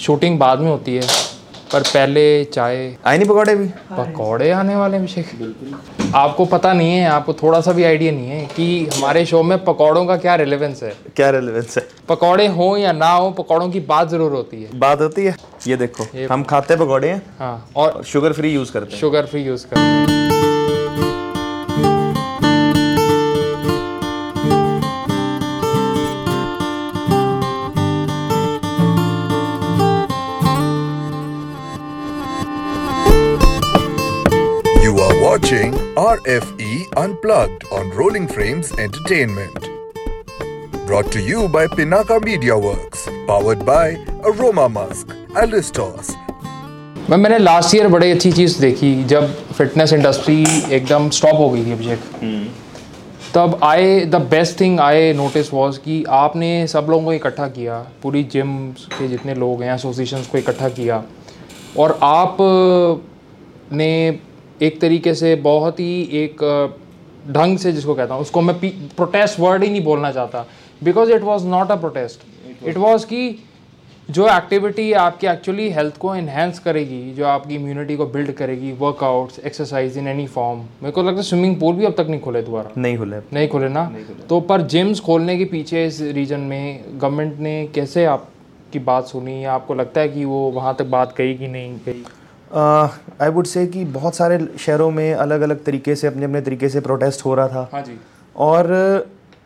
Shooting बाद में होती है पर पहले चाय। आए नहीं पकौड़े भी पकौड़े आने वाले अभिषेक? आपको पता नहीं है आपको थोड़ा सा भी आइडिया नहीं है कि हमारे शो में पकौड़ों का क्या रिलेवेंस है। क्या रेलेवेंस है? पकौड़े हो या ना हो पकौड़ों की बात ज़रूर होती है। बात होती है? ये देखो ये हम खाते पकौड़े हैं हाँ और और शुगर फ्री यूज़ करते हैं। शुगर फ्री यूज़ करते हैं। RFE Unplugged on Rolling Frames Entertainment. Brought to you by Pinaka Media Works, powered by Aroma Musk, Alistos, मैं मैंने लास्ट ईयर बड़ी अच्छी चीज़ देखी जब फिटनेस इंडस्ट्री एकदम स्टॉप हो गई थी अभिषेक तब आए the best thing I notice was कि आपने सब लोगों को इकट्ठा किया पूरी जिम के जितने लोग हैं एसोसिएशंस को इकट्ठा किया और आप ने एक तरीके से बहुत ही एक ढंग से जिसको कहता हूँ उसको मैं प्रोटेस्ट वर्ड ही नहीं बोलना चाहता because it was not a protest it was कि जो एक्टिविटी आपकी एक्चुअली हेल्थ को इन्हेंस करेगी जो आपकी इम्यूनिटी को बिल्ड करेगी workouts exercise in any form मेरे को लगता है स्विमिंग पूल भी अब तक नहीं खोले दोबारा। नहीं खुले। नहीं खोले ना? नहीं खुले। तो पर जिम्स खोलने के पीछे इस रीजन में गवर्नमेंट ने कैसे आपकी बात सुनी? आपको लगता है कि वो वहाँ तक बात कही कि नहीं कही? आई वुड से कि बहुत सारे शहरों में अलग अलग तरीके से अपने अपने तरीके से प्रोटेस्ट हो रहा था। हाँ जी। और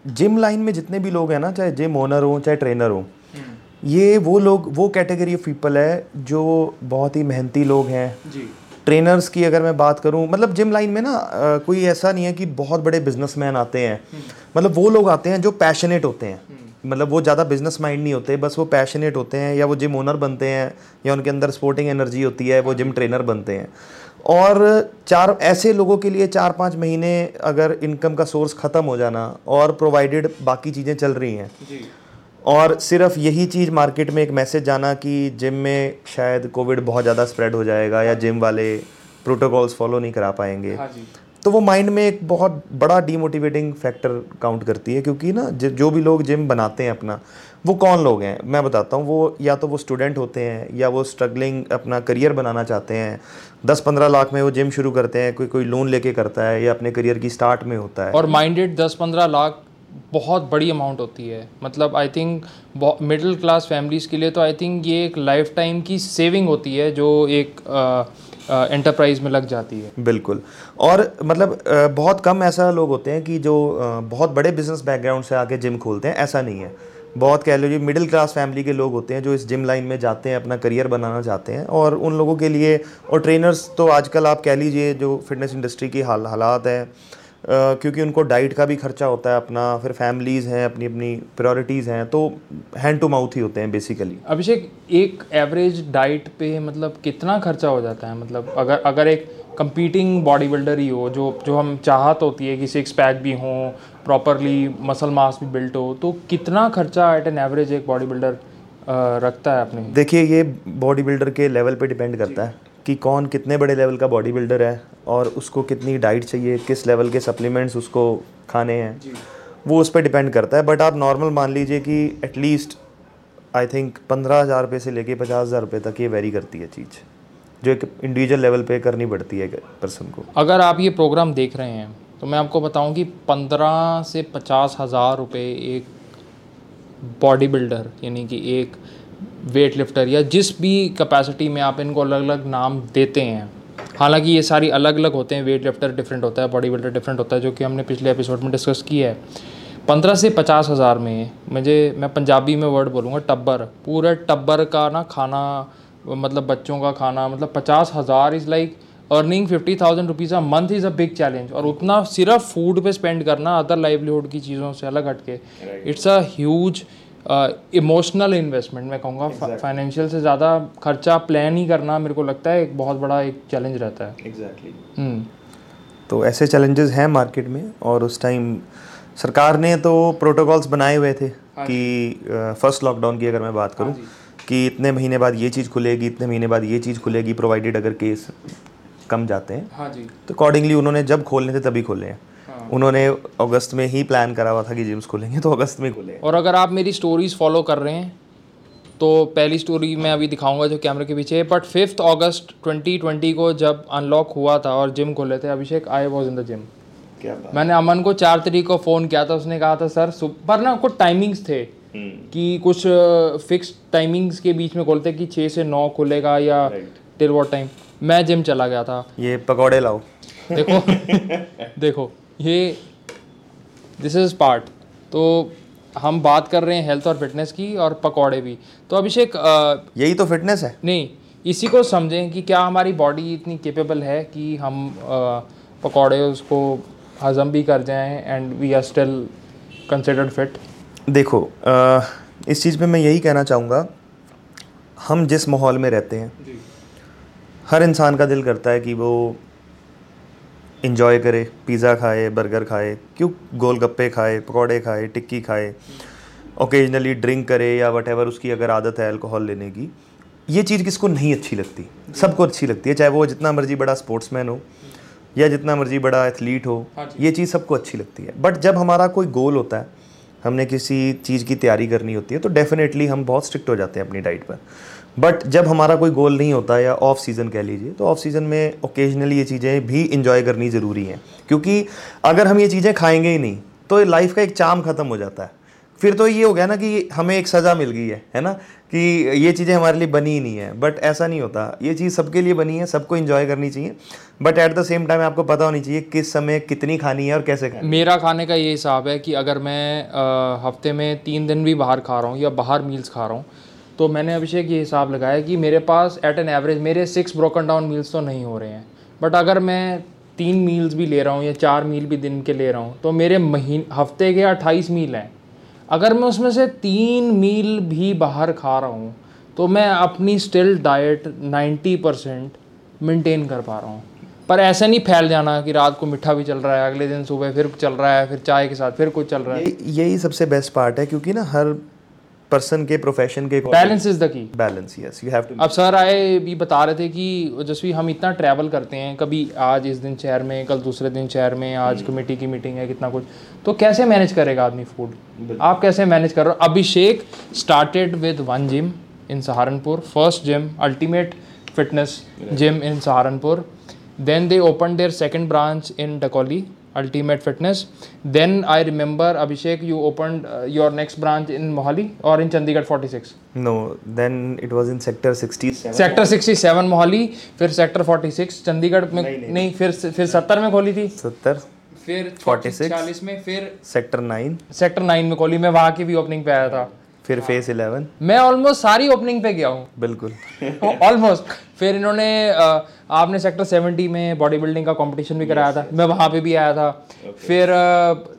जिम लाइन में जितने भी लोग हैं ना चाहे जिम ओनर हो चाहे ट्रेनर हो ये वो लोग वो कैटेगरी ऑफ़ पीपल है जो बहुत ही मेहनती लोग हैं। जी। ट्रेनर्स की अगर मैं बात करूँ मतलब जिम लाइन में ना कोई ऐसा नहीं है कि बहुत बड़े बिजनेसमैन आते हैं। मतलब वो लोग आते हैं जो पैशनेट होते हैं। मतलब वो ज़्यादा बिज़नेस माइंड नहीं होते बस वो पैशनेट होते हैं या वो जिम ओनर बनते हैं या उनके अंदर स्पोर्टिंग एनर्जी होती है वो जिम ट्रेनर बनते हैं। और चार ऐसे लोगों के लिए चार पाँच महीने अगर इनकम का सोर्स ख़त्म हो जाना और प्रोवाइडेड बाकी चीज़ें चल रही हैं। और सिर्फ़ यही चीज़ मार्केट में एक मैसेज जाना कि जिम में शायद कोविड बहुत ज़्यादा स्प्रेड हो जाएगा या जिम वाले प्रोटोकॉल्स फॉलो नहीं करा पाएँगे। हाँ जी। तो वो माइंड में एक बहुत बड़ा डीमोटिवेटिंग फैक्टर काउंट करती है, क्योंकि ना, ज- भी लोग जिम बनाते हैं अपना, वो कौन लोग हैं? मैं बताता हूँ, वो या तो वो स्टूडेंट होते हैं, या वो स्ट्रगलिंग अपना करियर बनाना चाहते हैं। दस पंद्रह लाख में वो जिम शुरू करते हैं, कोई कोई लोन लेके करता है, या अपने करियर की स्टार्ट में होता है। और माइंडेड दस पंद्रह लाख बहुत बड़ी अमाउंट होती है। मतलब I think middle class families के लिए तो आई थिंक ये एक लाइफ टाइम की सेविंग होती है, जो एक एंटरप्राइज में लग जाती है। बिल्कुल। और मतलब बहुत कम ऐसा लोग होते हैं कि जो बहुत बड़े बिज़नेस बैकग्राउंड से आके जिम खोलते हैं, ऐसा नहीं है। बहुत कह लो जी मिडिल क्लास फैमिली के लोग होते हैं जो इस जिम लाइन में जाते हैं, अपना करियर बनाना चाहते हैं और उन लोगों के लिए, और ट्रेनर्स तो आजकल आप कह लीजिए जो फिटनेस इंडस्ट्री की हाल, हालात है क्योंकि उनको डाइट का भी खर्चा होता है अपना फिर फैमिलीज़ हैं अपनी अपनी प्रायोरिटीज़ हैं तो हैंड टू माउथ ही होते हैं बेसिकली अभिषेक एक एवरेज डाइट पे मतलब कितना खर्चा हो जाता है? मतलब अगर अगर एक कंपीटिंग बॉडी बिल्डर ही हो जो जो हम चाहत होती है कि सिक्स पैक भी हो प्रॉपरली मसल मास भी बिल्ट हो तो कितना खर्चा एट एन एवरेज एक बॉडी बिल्डर रखता है अपने? देखिए ये बॉडी बिल्डर के लेवल पे डिपेंड करता है। कि कौन कितने बड़े लेवल का बॉडी बिल्डर है और उसको कितनी डाइट चाहिए किस लेवल के सप्लीमेंट्स उसको खाने हैं। वो उस पर डिपेंड करता है बट आप नॉर्मल मान लीजिए कि एटलीस्ट आई थिंक पंद्रह हज़ार रुपये से लेके पचास हज़ार रुपये तक ये वेरी करती है चीज़ जो एक इंडिविजुअल लेवल पे करनी पड़ती है पर्सन को। अगर आप ये प्रोग्राम देख रहे हैं तो मैं आपको बताऊँ कि पंद्रह से पचास हज़ार रुपये एक बॉडी बिल्डर यानी कि एक वेट लिफ्टर या जिस भी कैपेसिटी में आप इनको अलग अलग नाम देते हैं। हालाँकि ये सारी अलग अलग होते हैं वेट लिफ्टर डिफरेंट होता है बॉडी बिल्डर डिफरेंट होता है जो कि हमने पिछले एपिसोड में डिस्कस किया है। पंद्रह से पचास हज़ार में मुझे मैं पंजाबी में वर्ड बोलूँगा टब्बर। पूरे टब्बर का ना खाना मतलब बच्चों का खाना मतलब पचास हज़ार is like earning fifty thousand rupees a month is a big challenge और उतना सिर्फ़ फ़ूड पे स्पेंड करना अदर लाइवलीहुड की चीज़ों से अलग हटके। It's a huge emotional investment मैं कहूँगा फाइनेंशियल से ज़्यादा खर्चा प्लान ही करना मेरे को लगता है एक बहुत बड़ा एक चैलेंज रहता है। Exactly hmm. तो ऐसे चैलेंजेस हैं मार्केट में और उस टाइम सरकार ने तो प्रोटोकॉल्स बनाए हुए थे कि फ़र्स्ट लॉकडाउन की अगर मैं बात करूँ कि इतने महीने बाद ये चीज़ खुलेगी इतने महीने बाद ये चीज़ खुलेगी प्रोवाइडेड अगर केस कम जाते हैं। हाँ जी। तो अकॉर्डिंगली उन्होंने जब खोलने थे तभी खोले हैं। उन्होंने अगस्त में ही प्लान करा हुआ था कि जिम्स खोलेंगे तो अगस्त में ही खोले और अगर आप मेरी स्टोरीज फॉलो कर रहे हैं तो पहली स्टोरी मैं अभी दिखाऊँगा जो कैमरे के पीछे है बट फिफ्थ अगस्त 2020 को जब अनलॉक हुआ था और जिम खोले थे Abhishek I was in the gym मैंने अमन को चार तरीक को फ़ोन किया था उसने कहा था सर पर ना कुछ टाइमिंग्स थे कि कुछ फिक्स टाइमिंग्स के बीच में खोलते कि छः से नौ खुलेगा या टिल वॉट टाइम मैं जिम चला गया था। ये पकौड़े लाओ। देखो देखो ये दिस इज़ पार्ट तो हम बात कर रहे हैं हेल्थ और फिटनेस की और पकौड़े भी। तो अभिषेक यही तो फिटनेस है। नहीं इसी को समझें कि क्या हमारी बॉडी इतनी केपेबल है कि हम पकौड़े उसको हजम भी कर जाएँ and we are still considered fit देखो अ, इस चीज़ पे मैं यही कहना चाहूँगा हम जिस माहौल में रहते हैं हर इंसान का दिल करता है कि वो इंजॉय करे पिज़्ज़ा खाए बर्गर खाए क्यों गोलगप्पे खाए पकौड़े खाए टिक्की खाए ओकेजनली ड्रिंक करे या वट उसकी अगर आदत है अल्कोहल लेने की ये चीज़ किसको नहीं अच्छी लगती? सबको अच्छी लगती है चाहे वो जितना मर्ज़ी बड़ा स्पोर्ट्समैन हो या जितना मर्ज़ी बड़ा एथलीट हो ये चीज़ सबको अच्छी लगती है। बट जब हमारा कोई गोल होता है हमने किसी चीज़ की तैयारी करनी होती है तो डेफिनेटली हम बहुत स्ट्रिक्ट हो जाते हैं अपनी डाइट पर। बट जब हमारा कोई गोल नहीं होता या ऑफ़ सीज़न कह लीजिए तो ऑफ़ सीज़न में ओकेजनली ये चीज़ें भी इंजॉय करनी ज़रूरी हैं। क्योंकि अगर हम ये चीज़ें खाएँगे ही नहीं तो लाइफ का एक चाम ख़त्म हो जाता है। फिर तो ये हो गया ना कि हमें एक सज़ा मिल गई है है ना? कि ये चीज़ें हमारे लिए बनी ही नहीं है। बट ऐसा नहीं होता। ये चीज़ सबके लिए बनी है, सबको इंजॉय करनी चाहिए। But at the same time आपको पता होनी चाहिए किस समय कितनी खानी है और कैसे खानी मेरा खाने का ये हिसाब है कि अगर मैं हफ़्ते में तीन दिन भी बाहर खा रहा हूँ या बाहर मील्स खा रहा हूँ तो मैंने अभिषेक ये हिसाब लगाया कि मेरे पास एट एन एवरेज मेरे सिक्स ब्रोकन डाउन मील्स तो नहीं हो रहे हैं। बट अगर मैं तीन मील्स भी ले रहा हूँ या चार मील भी दिन के ले रहा हूँ तो मेरे महीन, हफ़्ते के अट्ठाईस मील हैं। अगर मैं उसमें से तीन मील भी बाहर खा रहा हूँ तो मैं अपनी स्टिल डाइट 90 परसेंट मेनटेन कर पा रहा हूँ। पर ऐसा नहीं फैल जाना कि रात को मीठा भी चल रहा है, अगले दिन सुबह फिर चल रहा है, फिर चाय के साथ फिर कुछ चल रहा है। यही सबसे बेस्ट पार्ट है, क्योंकि ना हर पर्सन के प्रोफेशन के balance is the key balance yes you have to अब सर आए भी बता रहे थे कि जसवी हम इतना ट्रैवल करते हैं कभी आज इस दिन शहर में कल दूसरे दिन शहर में आज कमेटी की मीटिंग है कितना कुछ। तो कैसे मैनेज करेगा आदमी फ़ूड आप कैसे मैनेज कर रहे हो? Abhishek started with one gym in Saharanpur first gym ultimate fitness gym in Saharanpur. Then they open their second branch in Dakoli. Ultimate fitness then I remember Abhishek you open your next branch in Mohali और in Chandigarh forty six no then it was in sector sixty sector sixty seven Mohali फिर sector forty six Chandigarh में नहीं, नहीं, नहीं फिर फिर सत्तर में खोली थी? सत्तर फिर फोर्टी सिक्स चालीस में फिर सेक्टर नाइन सेक्टर नाइन में खोली। मैं वहाँ की भी ओपनिंग पे आया था। फिर फेस 11 मैं ऑलमोस्ट सारी ओपनिंग पे गया हूँ। बिल्कुल। ऑलमोस्ट फिर इन्होंने आपने सेक्टर 70 में बॉडी बिल्डिंग का कंपटीशन भी कराया था। मैं वहाँ पे भी आया था। फिर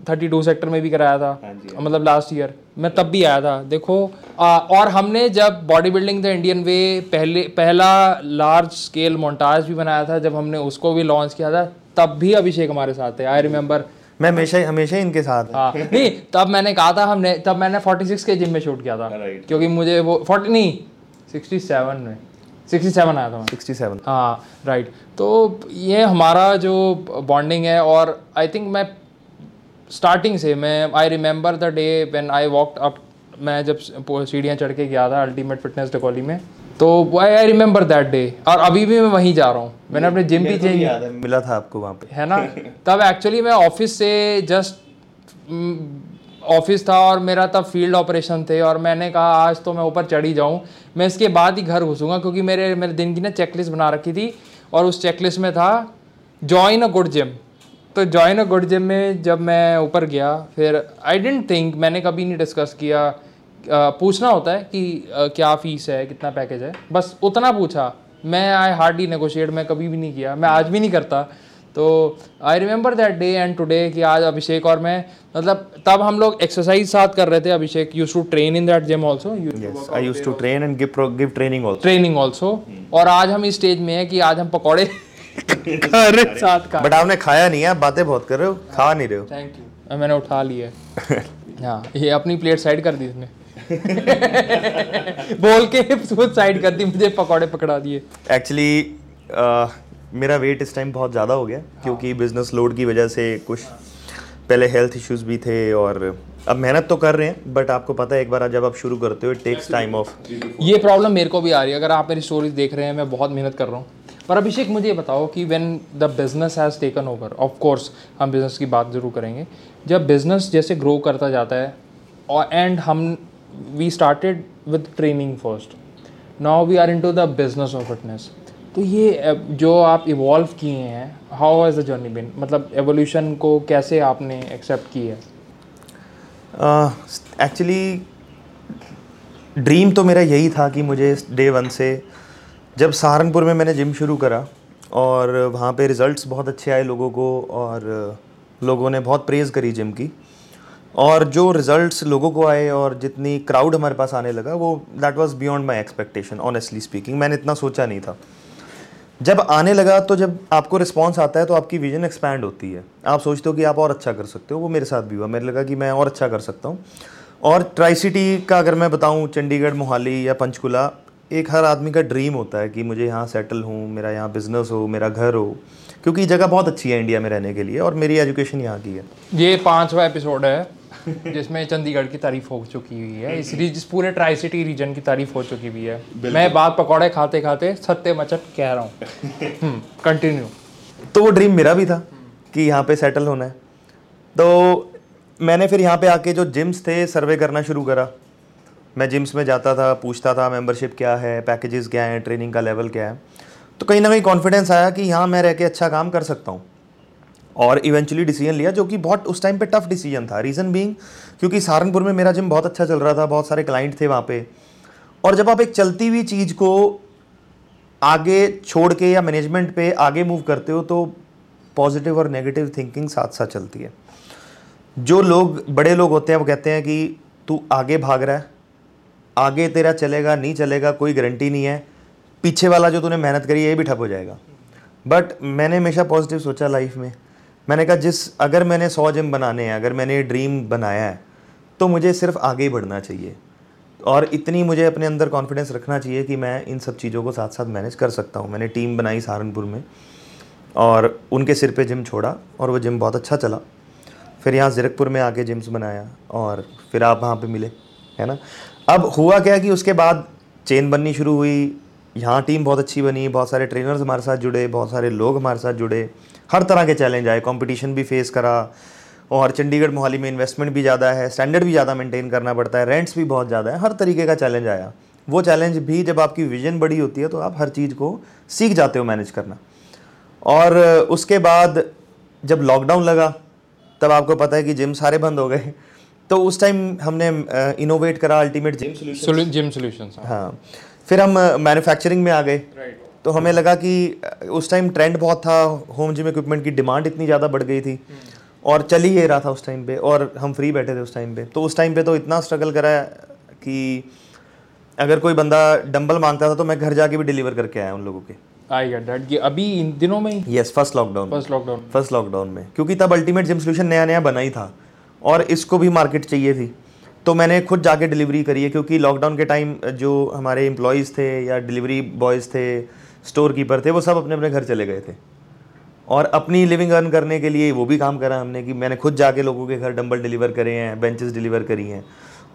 थर्टी टू सेक्टर में भी कराया था। मतलब लास्ट ईयर मैं तब भी आया था। देखो और हमने जब body building the Indian way पहले पहला लार्ज स्केल मोन्टाज भी बनाया था जब हमने उसको भी लॉन्च किया था तब भी अभिषेक हमारे साथ थे। आई रिमेम्बर मैं हमेशा ही हमेशा ही इनके साथ हाँ। नहीं तब मैंने कहा था हमने तब मैंने 46 के जिम में शूट किया था। क्योंकि मुझे वो 40 नहीं 67 में। 67 आया था मैं। 67 हाँ राइट तो ये हमारा जो बॉन्डिंग है और आई थिंक मैं स्टार्टिंग से मैं I remember the day when I walked up मैं जब सीढ़ियाँ चढ़ के गया था अल्टीमेट फिटनेस डकोली में। तो I I remember that day और अभी भी मैं वहीं जा रहा हूँ। मैंने अपने जिम भी चेंज याद है मिला था आपको वहाँ पे। है ना? तब एक्चुअली मैं ऑफ़िस से जस्ट ऑफ़िस था और मेरा तब फ़ील्ड ऑपरेशन थे और मैंने कहा आज तो मैं ऊपर चढ़ ही जाऊँ। मैं इसके बाद ही घर घुसूँगा क्योंकि मेरे मेरे दिन की ना चेकलिस्ट बना रखी थी और उस चेकलिस्ट में था जॉइन अ गुड जिम तो जॉइन अ गुड जिम में जब मैं ऊपर गया फिर आई डेंट थिंक मैंने कभी नहीं डिस्कस किया। पूछना होता है कि क्या फ़ीस है कितना पैकेज है। बस उतना पूछा। मैं आई हार्डली नेगोशिएट मैं कभी भी नहीं किया। मैं आज भी नहीं करता। तो I remember that day and today कि आज अभिषेक और मैं मतलब तब हम लोग एक्सरसाइज साथ कर रहे थे। Abhishek use to train in that gym also I used to train and give training also training also और आज हम इस स्टेज में है कि आज हम पकौड़े खा रहे साथ का। बट आपने खाया नहीं है बातें बहुत कर रहे हो खा नहीं रहे हो। थैंक यू मैंने उठा लिया हाँ। ये अपनी प्लेट साइड कर दी इसने। बोल के साइड कर दी मुझे पकौड़े पकड़ा दिए। एक्चुअली मेरा वेट इस टाइम बहुत ज़्यादा हो गया हाँ. क्योंकि बिज़नेस लोड की वजह से कुछ पहले हेल्थ इश्यूज़ भी थे और अब मेहनत तो कर रहे हैं बट आपको पता है एक बार जब आप शुरू करते हो इट टेक्स टाइम ऑफ़ ये प्रॉब्लम मेरे को भी आ रही है। अगर आप मेरी स्टोरीज देख रहे हैं मैं बहुत मेहनत कर रहा हूँ। पर अभिषेक मुझे ये बताओ कि when the business has taken over of course हम बिज़नेस की बात ज़रूर करेंगे। जब बिज़नेस जैसे ग्रो करता जाता है और एंड हम we started with training first now we are into the business of fitness तो ये जो आप इवॉल्व किए हैं how has the journey been मतलब एवोल्यूशन को कैसे आपने एक्सेप्ट की है एक्चुअली ड्रीम तो मेरा यही था कि मुझे डे वन से, जब सहारनपुर में मैंने जिम शुरू करा, और वहाँ पे रिज़ल्ट्स बहुत अच्छे आए लोगों को, और लोगों ने बहुत प्रेज़ करी जिम की। और जो रिज़ल्ट्स लोगों को आए और जितनी क्राउड हमारे पास आने लगा, वो that was beyond my expectation honestly speaking मैंने इतना सोचा नहीं था। जब आने लगा तो जब आपको रिस्पांस आता है तो आपकी विजन एक्सपैंड होती है। आप सोचते हो कि आप और अच्छा कर सकते हो। वो मेरे साथ भी हुआ। मेरे लगा कि मैं और अच्छा कर सकता हूँ। और ट्राई सिटी का अगर मैं बताऊँ, चंडीगढ़, मोहाली या पंचकुला एक हर आदमी का ड्रीम होता है कि मुझे यहाँ सेटल हूँ मेरा यहाँ बिज़नेस हो मेरा घर हो क्योंकि जगह बहुत अच्छी है इंडिया में रहने के लिए और मेरी एजुकेशन यहाँ की है। ये पांचवा एपिसोड है जिसमें चंडीगढ़ की तारीफ़ हो चुकी हुई है इस रीज पूरे ट्राई सिटी रीजन की तारीफ़ हो चुकी हुई है। मैं बात पकौड़े खाते खाते सत्य मचट कह रहा हूँ। कंटिन्यू तो वो ड्रीम मेरा भी था कि यहाँ पे सेटल होना है। तो मैंने फिर यहाँ पे आके जो जिम्स थे सर्वे करना शुरू करा। मैं जिम्स में जाता था, पूछता था मेंबरशिप क्या है पैकेजेस क्या हैं ट्रेनिंग का लेवल क्या है। तो कहीं ना कहीं कॉन्फिडेंस आया कि यहाँ मैं रह के अच्छा काम कर सकता हूँ। और इवेंचुअली डिसीज़न लिया, जो कि बहुत उस टाइम पे टफ डिसीज़न था। रीज़न बीइंग क्योंकि सहारनपुर में मेरा जिम बहुत अच्छा चल रहा था, बहुत सारे क्लाइंट थे वहाँ पे। और जब आप एक चलती हुई चीज़ को आगे छोड़ के या मैनेजमेंट पे आगे मूव करते हो तो पॉजिटिव और नेगेटिव थिंकिंग साथ साथ चलती है। जो लोग, बड़े लोग होते हैं, वो कहते हैं कि तू आगे भाग रहा है। आगे तेरा चलेगा, नहीं चलेगा, कोई गारंटी नहीं है। पीछे वाला जो तूने मेहनत करी है, ये भी ठप हो जाएगा। बट मैंने हमेशा पॉजिटिव सोचा लाइफ में। मैंने कहा, जिस, अगर मैंने सौ जिम बनाने हैं, अगर मैंने ड्रीम बनाया है तो मुझे सिर्फ़ आगे ही बढ़ना चाहिए। और इतनी मुझे अपने अंदर कॉन्फिडेंस रखना चाहिए कि मैं इन सब चीज़ों को साथ साथ मैनेज कर सकता हूँ। मैंने टीम बनाई सहारनपुर में, और उनके सिर पे जिम छोड़ा, और वो जिम बहुत अच्छा चला। फिर यहाँ ज़ीरकपुर में आके जिम्स बनाया, और फिर आप वहाँ पे मिले, है ना? अब हुआ क्या कि उसके बाद चेन बननी शुरू हुई? यहाँ टीम बहुत अच्छी बनी, बहुत सारे ट्रेनर्स हमारे साथ जुड़े, बहुत सारे लोग हमारे साथ जुड़े। हर तरह के चैलेंज आए कंपटीशन भी फेस करा और चंडीगढ़ मोहाली में इन्वेस्टमेंट भी ज़्यादा है स्टैंडर्ड भी ज़्यादा मेंटेन करना पड़ता है रेंट्स भी बहुत ज़्यादा है, हर तरीके का चैलेंज आया। वो चैलेंज भी जब आपकी विजन बड़ी होती है तो आप हर चीज़ को सीख जाते हो मैनेज करना। और उसके बाद जब लॉकडाउन लगा, तब आपको पता है कि जिम सारे बंद हो गए। तो उस टाइम हमने इनोवेट करा ultimate gym solution gym solutions हाँ। फिर हम मैन्युफैक्चरिंग में आ गए। तो हमें लगा कि उस टाइम ट्रेंड बहुत था। होम जिम इक्विपमेंट की डिमांड इतनी ज़्यादा बढ़ गई थी। और चल ही ये रहा था उस टाइम पे और हम फ्री बैठे थे उस टाइम पे। तो उस टाइम पे तो इतना स्ट्रगल करा कि अगर कोई बंदा डंबल माँगता था तो मैं घर जाके भी डिलीवर करके आया उन लोगों के। आई गेट दैट ये अभी इन दिनों में ही? Yes first lockdown first lockdown first lockdown में। क्योंकि तब अल्टीमेट जिम सोल्यूशन नया नया बना ही था। और इसको भी मार्केट चाहिए थी। तो मैंने खुद जाके डिलीवरी करी है क्योंकि लॉकडाउन के टाइम जो हमारे एम्प्लॉयज़ थे या डिलीवरी बॉयज़ थे स्टोर कीपर थे, वो सब अपने अपने घर चले गए थे। और अपनी लिविंग अर्न करने के लिए वो भी काम करा हमने कि मैंने खुद जाके लोगों के घर डंबल डिलीवर करे हैं बेंचेस डिलीवर करी हैं।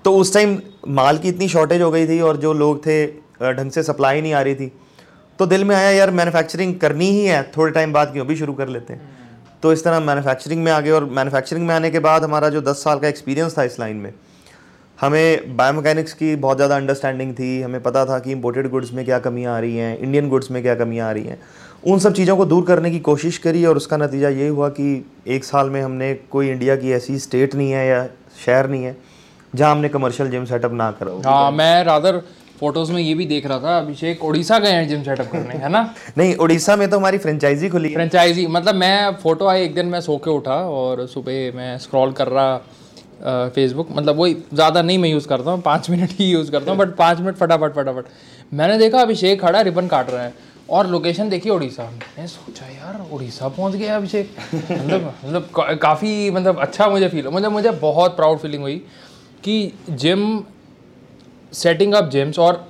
तो उस टाइम माल की इतनी शॉर्टेज हो गई थी और जो लोग थे ढंग से सप्लाई नहीं आ रही थी। तो दिल में आया, यार मैन्युफैक्चरिंग करनी ही है, थोड़े टाइम बाद क्यों भी शुरू कर लेते हैं? तो इस तरह मैन्युफैक्चरिंग में आ गए और मैन्युफैक्चरिंग में आने के बाद हमारा जो 10 साल का एक्सपीरियंस था इस लाइन में, हमें बायोमैकेनिक्स की बहुत ज़्यादा अंडरस्टैंडिंग थी, हमें पता था कि इंपोर्टेड गुड्स में क्या कमियाँ आ रही हैं इंडियन गुड्स में क्या कमियाँ आ रही हैं। उन सब चीज़ों को दूर करने की कोशिश करी और उसका नतीजा ये हुआ कि एक साल में हमने कोई इंडिया की ऐसी स्टेट नहीं है या शहर नहीं है जहाँ हमने कमर्शियल जिम सेटअप ना करा हाँ। मैं रादर फ़ोटोज़ में ये भी देख रहा था अभिषेक उड़ीसा गए हैं जिम सेटअप करने है ना? नहीं उड़ीसा में तो हमारी फ्रेंचाइजी खुली फ्रेंचाइजी मतलब मैं फ़ोटो आई एक दिन मैं सो के उठा और सुबह मैं स्क्रॉल कर रहा फेसबुक मतलब वही ज़्यादा नहीं मैं यूज़ करता हूँ पाँच मिनट ही यूज़ करता हूँ बट पाँच मिनट फटाफट फटाफट। मैंने देखा अभिषेक खड़ा रिबन काट रहा है और लोकेशन देखी उड़ीसा मैंने सोचा यार उड़ीसा पहुँच गया अभिषेक। मतलब मतलब काफ़ी मतलब अच्छा मुझे फील मुझे मुझे बहुत प्राउड फीलिंग हुई कि जिम सेटिंग अप जिम्स और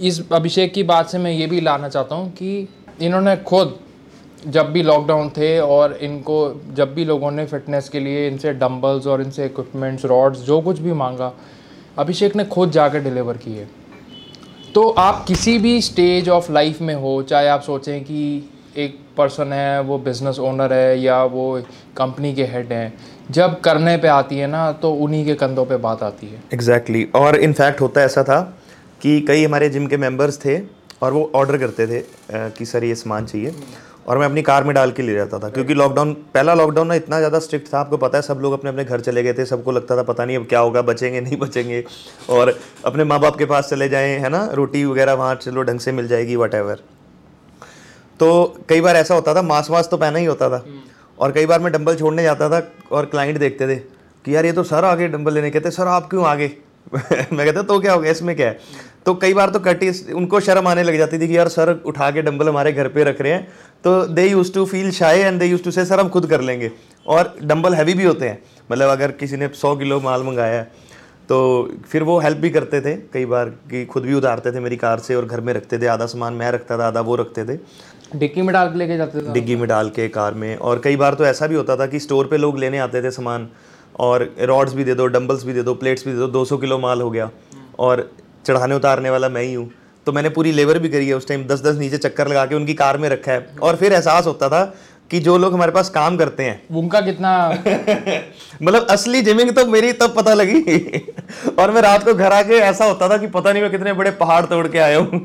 इस अभिषेक की बात से मैं ये भी लाना चाहता हूँ कि इन्होंने खुद जब भी लॉकडाउन थे और इनको जब भी लोगों ने फिटनेस के लिए इनसे डंबल्स और इनसे इक्विपमेंट्स रॉड्स जो कुछ भी मांगा, अभिषेक ने खुद जाकर डिलीवर किए। तो आप किसी भी स्टेज ऑफ़ लाइफ में हो, चाहे आप सोचें कि एक पर्सन है, वो बिज़नेस ओनर है या वो कंपनी के हेड हैं जब करने पे आती है ना तो उन्हीं के कंधों पे बात आती है। Exactly exactly. और इनफैक्ट होता ऐसा था कि कई हमारे जिम के मेंबर्स थे और वो ऑर्डर करते थे कि सर ये सामान चाहिए। और मैं अपनी कार में डाल के ले जाता था क्योंकि लॉकडाउन पहला लॉकडाउन ना इतना ज़्यादा स्ट्रिक्ट था आपको पता है सब लोग अपने अपने घर चले गए थे सबको लगता था पता नहीं अब क्या होगा बचेंगे नहीं बचेंगे। और अपने माँ बाप के पास चले जाएँ है ना रोटी वगैरह वहाँ चलो ढंग से मिल जाएगी वट तो कई बार ऐसा होता था मास वास तो पहना ही होता था। और कई बार मैं डंबल छोड़ने जाता था और क्लाइंट देखते थे कि यार ये तो सर आगे डंबल लेने, कहते, सर, आप क्यों आगे? मैं कहता तो क्या हो गया इसमें क्या है? तो कई बार तो कटी उनको शर्म आने लग जाती थी कि यार सर उठा के डंबल हमारे घर पे रख रहे हैं। तो they use to feel shy and they use to say sir, हम खुद कर लेंगे। और डंबल हैवी भी होते हैं। मतलब अगर किसी ने सौ किलो माल मंगाया तो फिर वो हेल्प भी करते थे। कई बार कि खुद भी उतारते थे मेरी कार से और घर में रखते थे। आधा सामान मैं रखता था, आधा वो रखते थे। डिग्गी में डाल के लेके जाते थे डिग्गी में डाल के कार में। और कई बार तो ऐसा भी होता था कि स्टोर पे लोग लेने आते थे सामान और रॉड्स भी दे दो डंबल्स भी दे दो प्लेट्स भी दे दो 200 किलो माल हो गया और चढ़ाने उतारने वाला मैं ही हूँ। तो मैंने पूरी लेबर भी करी है उस टाइम दस दस नीचे चक्कर लगा के उनकी कार में रखा है। और फिर एहसास होता था कि जो लोग हमारे पास काम करते हैं। उनका कितना मतलब असली जिमिंग तो मेरी तब पता लगी। और मैं रात को घर आके ऐसा होता था कि पता नहीं मैं कितने बड़े पहाड़ तोड़ के आया हूँ।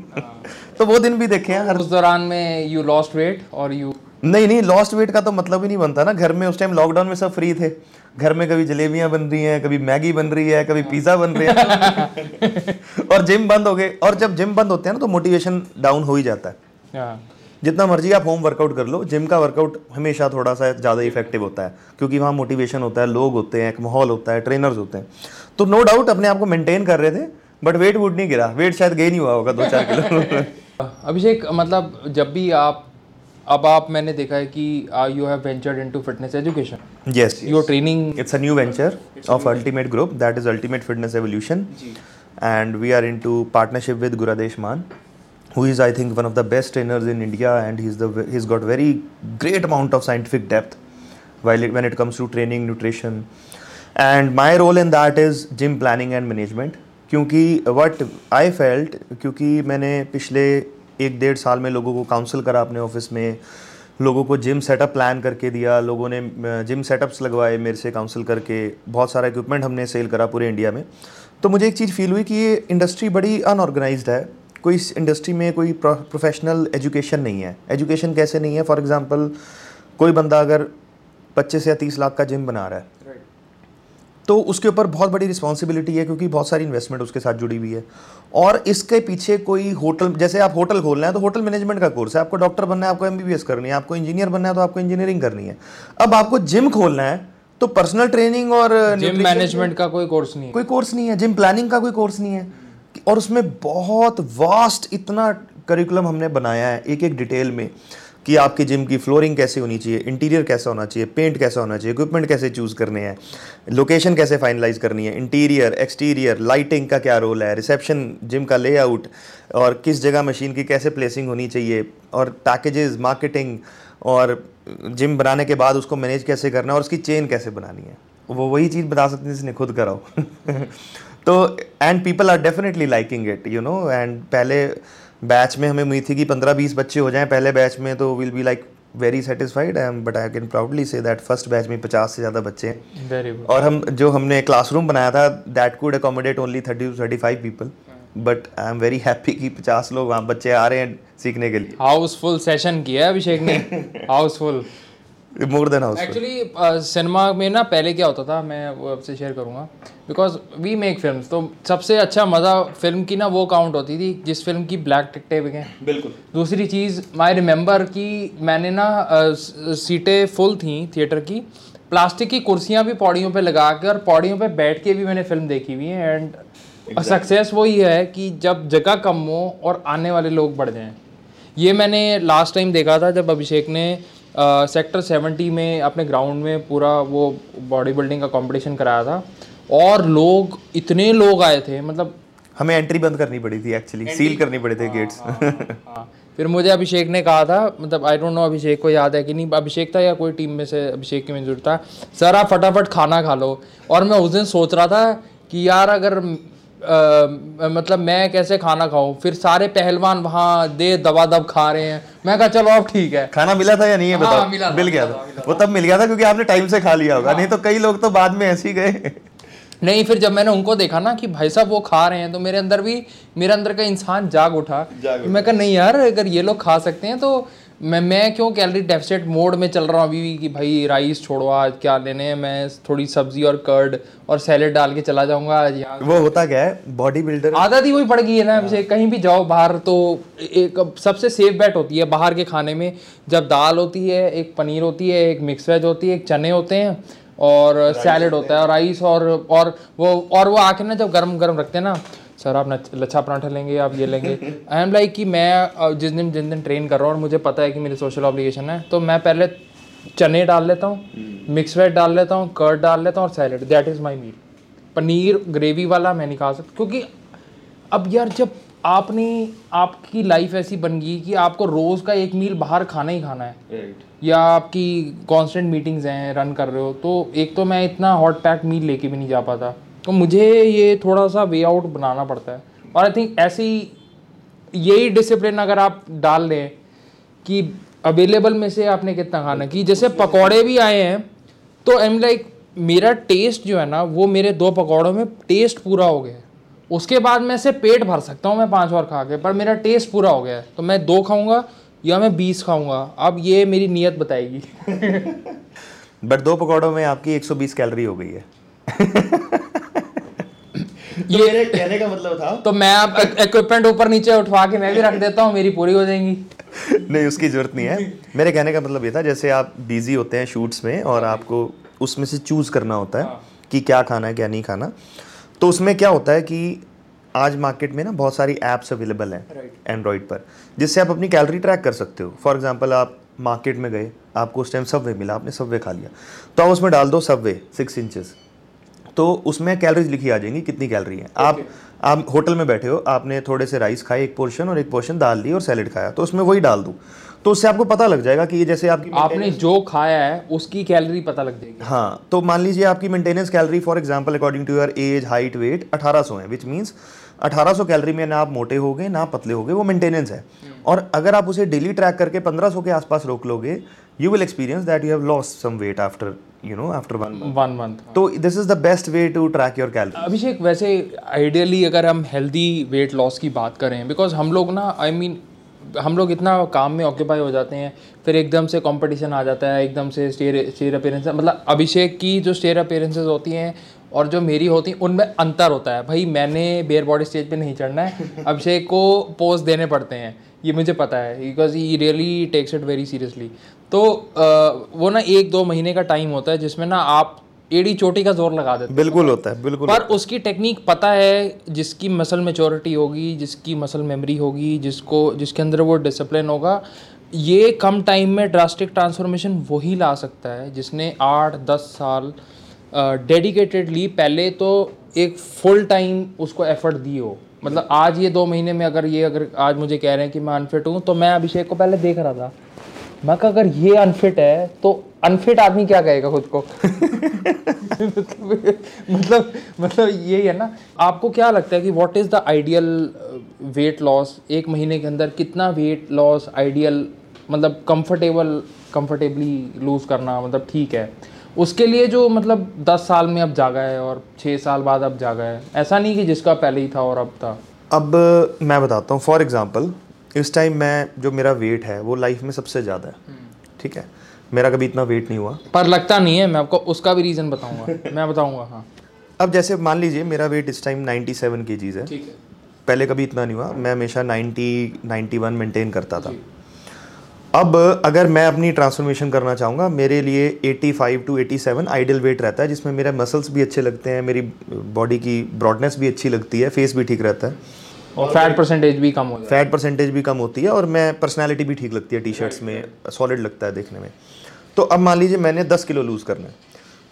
तो वो दिन भी देखे हैं हर उस दौरान में यू लॉस्ट वेट और यू नहीं नहीं लॉस्ट वेट का तो मतलब ही नहीं बनता ना। घर में उस टाइम लॉकडाउन में सब फ्री थे। घर में कभी जलेबियाँ बन रही हैं कभी मैगी बन रही है कभी पिज़्ज़ा बन रही है। और जिम बंद हो गए। और जब जिम बंद होते हैं ना तो मोटिवेशन डाउन हो ही जाता है। हाँ। जितना मर्ज़ी आप होम वर्कआउट कर लो जिम का वर्कआउट हमेशा थोड़ा सा ज़्यादा इफ़ेक्टिव होता है। क्योंकि वहाँ मोटिवेशन होता है लोग होते हैं एक माहौल होता है ट्रेनर्स होते हैं। तो नो डाउट अपने आप को मेंटेन कर रहे थे। बट वेट वुड नहीं गिरा। वेट शायद गेन ही हुआ होगा दो चार किलो। अभिषेक मतलब जब भी आप अब आप मैंने देखा है कि you have ventured into fitness education yes your training it's a new venture of ultimate group that is ultimate fitness evolution and we are into partnership with Gurdesh Mann who is I think one of the best trainers in India and he is the he is got very great amount of scientific depth while when it comes to training nutrition and my role in that is gym planning and management क्योंकि what I felt क्योंकि मैंने पिछले एक डेढ़ साल में लोगों को काउंसिल करा अपने ऑफ़िस में, लोगों को जिम सेटअप प्लान करके दिया, लोगों ने जिम सेटअप्स लगवाए मेरे से काउंसिल करके, बहुत सारा इक्विपमेंट हमने सेल करा पूरे इंडिया में। तो मुझे एक चीज़ फील हुई कि ये इंडस्ट्री बड़ी अनऑर्गेनाइज्ड है। कोई इस इंडस्ट्री में कोई प्रोफेशनल एजुकेशन नहीं है। एजुकेशन कैसे नहीं है? फॉर एग्ज़ाम्पल कोई बंदा अगर पच्चीस या तीस लाख का जिम बना रहा है तो उसके ऊपर बहुत बड़ी रिस्पॉन्सिबिलिटी है क्योंकि बहुत सारी इन्वेस्टमेंट उसके साथ जुड़ी हुई है। और इसके पीछे कोई होटल जैसे आप होटल खोल रहे हैं तो होटल मैनेजमेंट का कोर्स है। आपको डॉक्टर बनना है आपको एमबीबीएस करनी है आपको इंजीनियर बनना है तो आपको इंजीनियरिंग करनी है। अब आपको जिम खोलना है तो पर्सनल ट्रेनिंग और जिम मैनेजमेंट का कोई कोर्स नहीं है। कोई कोर्स नहीं है। जिम प्लानिंग का कोई कोर्स नहीं है। और उसमें बहुत वास्ट इतना करिकुलम हमने बनाया है एक एक डिटेल में। कि आपकी जिम की फ्लोरिंग कैसे होनी चाहिए, इंटीरियर कैसा होना चाहिए, पेंट कैसा होना चाहिए इक्विपमेंट कैसे चूज़ करने हैं लोकेशन कैसे फाइनलाइज करनी है इंटीरियर एक्सटीरियर लाइटिंग का क्या रोल है रिसेप्शन जिम का लेआउट और किस जगह मशीन की कैसे प्लेसिंग होनी चाहिए, और पैकेजेस मार्केटिंग और जिम बनाने के बाद उसको मैनेज कैसे करना है, और उसकी चेन कैसे बनानी है। वो वही चीज़ बता सकते हैं जिसने खुद कराओ तो and people are definitely liking it you know and पहले बैच में हमें उम्मीद थी कि पंद्रह बीस बच्चे हो जाएँ पहले बैच में तो will be like very satisfied I am but I can proudly say that first batch में पचास से ज़्यादा बच्चे हैं। और हम जो हमने क्लासरूम बनाया था that could accommodate only thirty two thirty five people but I am very happy कि पचास लोग वहाँ बच्चे आ रहे हैं सीखने के लिए। हाउसफुल सेशन किया है अभिषेक ने? Housefull more than house actually cinema में ना पहले क्या होता था मैं वो आपसे शेयर करूँगा। बिकॉज़ वी मेक फ़िल्म तो सबसे अच्छा मज़ा फ़िल्म की ना वो काउंट होती थी जिस फ़िल्म की ब्लैक टिकटें बिकें बिल्कुल। दूसरी चीज़ माई रिमेंबर कि मैंने ना अ, सीटें फुल थी थिएटर की। प्लास्टिक की कुर्सियाँ भी पौड़ियों पे लगा के और पौड़ियों पे बैठ के भी मैंने फ़िल्म देखी हुई है। एंड सक्सेस वही है कि जब जगह कम हो और आने वाले लोग बढ़ जाएँ। ये मैंने लास्ट टाइम देखा था जब अभिषेक ने सेक्टर सेवेंटी में अपने ग्राउंड में पूरा वो बॉडी बिल्डिंग का कंपटीशन कराया था। और लोग इतने लोग आए थे मतलब हमें एंट्री बंद करनी पड़ी थी एक्चुअली सील करनी पड़े थे गेट्स फिर मुझे अभिषेक ने कहा था मतलब आई डोंट नो अभिषेक को याद है कि नहीं अभिषेक था या कोई टीम में से अभिषेक की मंजूर था सर आप फटाफट खाना खा लो। और मैं उस दिन सोच रहा था कि यार अगर अ, मतलब मैं कैसे खाना खाऊं? फिर सारे पहलवान वहाँ दे दबा दब खा रहे हैं। मैं कहा चलो अब ठीक है। खाना मिला था या नहीं है बताओ? हाँ, मिला मिल गया था। वो तब मिल गया था क्योंकि आपने टाइम से खा लिया होगा। नहीं तो कई लोग तो बाद में ऐसे ही गए। नहीं फिर जब मैंने उनको देखा ना कि भाई साहब वो खा रहे हैं तो मेरे अंदर भी मेरे अंदर का इंसान जाग उठा। मैं कहा नहीं यार अगर ये लोग खा सकते हैं तो मैं मैं क्यों कैलोरी डेफिसिट मोड में चल रहा हूँ अभी भी कि भाई राइस छोड़ो आज क्या लेने हैं? मैं थोड़ी सब्ज़ी और कर्ड और सैलेड डाल के चला जाऊँगा आज यहाँ वो होता क्या है? बॉडी बिल्डर आदत ही वही पड़ गई है ना अभिषेक कहीं भी जाओ बाहर तो एक सबसे सेफ़ बैट होती है बाहर के खाने में। जब दाल होती है एक पनीर होती है एक मिक्स वेज होती है एक चने होते हैं और सैलेड होता है और राइस और और वो और वो आके ना जब गर्म गर्म रखते हैं ना सर आप लच्छा पराठा लेंगे आप ये लेंगे। आई एम लाइक कि मैं जिस दिन जिस दिन ट्रेन कर रहा हूँ और मुझे पता है कि मेरी सोशल ऑब्लिगेशन है तो मैं पहले चने डाल लेता हूँ मिक्स वेज डाल लेता हूँ कर्ड डाल लेता हूँ और salad that is my meal paneer gravy वाला मैं नहीं खा सकता क्योंकि अब यार जब आपने आपकी लाइफ ऐसी बन गई कि आपको रोज़ का एक मील बाहर खाना ही खाना है। Right. या आपकी कांस्टेंट मीटिंग्स हैं रन कर रहे हो तो एक तो मैं इतना हॉट पैक मील लेके भी नहीं जा पाता। तो मुझे ये थोड़ा सा वे आउट बनाना पड़ता है। और आई थिंक ऐसी यही डिसिप्लिन अगर आप डाल लें कि अवेलेबल में से आपने कितना खाना कि जैसे पकौड़े भी आए हैं तो आई एम लाइक मेरा टेस्ट जो है ना वो मेरे दो पकौड़ों में टेस्ट पूरा हो गया है। उसके बाद मैं से पेट भर सकता हूँ मैं पाँच और खा के पर मेरा टेस्ट पूरा हो गया है। तो मैं दो खाऊँगा या मैं बीस खाऊँगा अब ये मेरी नीयत बताएगी। बट दो पकौड़ों में आपकी 120 कैलोरी हो गई है। तो मेरे कहने का मतलब था तो मैं इक्विपमेंट ऊपर नीचे उठवा के मैं भी रख देता हूँ मेरी पूरी हो जाएँगी। नहीं उसकी ज़रूरत नहीं है। मेरे कहने का मतलब ये था जैसे आप बिज़ी होते हैं शूट्स में और आपको उसमें से चूज़ करना होता है कि क्या खाना है क्या नहीं खाना तो उसमें क्या होता है कि आज मार्केट में ना बहुत सारी ऐप्स अवेलेबल हैं एंड्रॉयड पर जिससे आप अपनी कैलोरी ट्रैक कर सकते हो। फॉर एग्जांपल आप मार्केट में गए आपको उस टाइम सबवे मिला आपने सबवे खा लिया तो आप उसमें डाल दो सबवे सिक्स इंचेस तो उसमें कैलरीज लिखी आ जाएँगी कितनी कैलरी है। आप आप होटल में बैठे हो आपने थोड़े से राइस खाए एक पोर्शन और एक पोर्शन दाल ली और सैलेड खाया तो उसमें वही डाल दूँ। तो उससे आपको पता लग जाएगा कि ये जैसे आपकी आपने जो खाया है उसकी कैलरी पता लग जाएगी। हाँ तो मान लीजिए आपकी maintenance calorie for example according to your age height weight 1800 है विच मींस 1800 कैलोरी में ना आप मोटे हो गए ना पतले हो गए वो मेंटेनेंस है। और अगर आप उसे डेली ट्रैक करके 1500 के आसपास रोक लोगे you will experience that you have lost some weight after you know after one one month तो this is the best way to track your calorie Abhishek वैसे आइडियली अगर हम हेल्दी वेट लॉस की बात करें बिकॉज़ हम लोग ना आई I मीन mean, हम लोग इतना काम में ऑक्यूपाई हो जाते हैं फिर एकदम से कंपटीशन आ जाता है एकदम से स्टेयर स्टेयर अपेयरेंस मतलब अभिषेक की जो स्टेयर अपेयरेंसेज होती हैं और जो मेरी होती हैं उनमें अंतर होता है। भाई मैंने बेयर बॉडी स्टेज पे नहीं चढ़ना है। अभिषेक को पोज देने पड़ते हैं। ये मुझे पता है because he really takes it very seriously तो अ, वो ना एक दो महीने का टाइम होता है जिसमें ना आप एड़ी चोटी का ज़ोर लगा देते बिल्कुल होता है बिल्कुल पर उसकी टेक्निक पता है जिसकी मसल मेचोरिटी होगी जिसकी मसल मेमोरी होगी जिसको जिसके अंदर वो डिसिप्लिन होगा ये कम टाइम में ड्रास्टिक ट्रांसफॉर्मेशन वही ला सकता है जिसने आठ दस साल डेडिकेटेडली पहले तो एक फुल टाइम उसको एफर्ट दी हो मतलब आज ये दो महीने में अगर ये अगर आज मुझे कह रहे हैं कि मैं अनफिट हूँ तो मैं अभिषेक को पहले देख रहा था। मैं कहा, अगर ये अनफिट है तो अनफिट आदमी क्या कहेगा खुद को? मतलब मतलब यही है ना। आपको क्या लगता है कि what is the ideal weight loss एक महीने के अंदर कितना वेट लॉस आइडियल मतलब कंफर्टेबल कंफर्टेबली लूज करना मतलब ठीक है? उसके लिए जो मतलब दस साल में अब जागा है और छः साल बाद अब जागा है ऐसा नहीं कि जिसका पहले ही था और अब था। अब मैं बताता हूँ फॉर एग्ज़ाम्पल इस टाइम मैं जो मेरा वेट है वो लाइफ में सबसे ज़्यादा है। ठीक है? मेरा कभी इतना वेट नहीं हुआ। पर लगता नहीं है मैं आपको उसका भी रीज़न बताऊँगा। मैं बताऊँगा हाँ। अब जैसे मान लीजिए मेरा वेट इस टाइम 97 सेवन के है। ठीक है। पहले कभी इतना नहीं हुआ मैं हमेशा 90 91 मेंटेन करता था। अब अगर मैं अपनी ट्रांसफॉर्मेशन करना चाहूँगा मेरे लिए 85 टू 87 आइडियल वेट रहता है जिसमें मेरे मसल्स भी अच्छे लगते हैं मेरी बॉडी की ब्रॉडनेस भी अच्छी लगती है फेस भी ठीक रहता है। और फैट परसेंटेज भी कम होता है। फैट परसेंटेज भी कम होती है और मैं पर्सनैलिटी भी ठीक लगती है टी शर्ट्स में सॉलिड लगता है देखने में। तो अब मान लीजिए मैंने 10 किलो लूज़ करना है।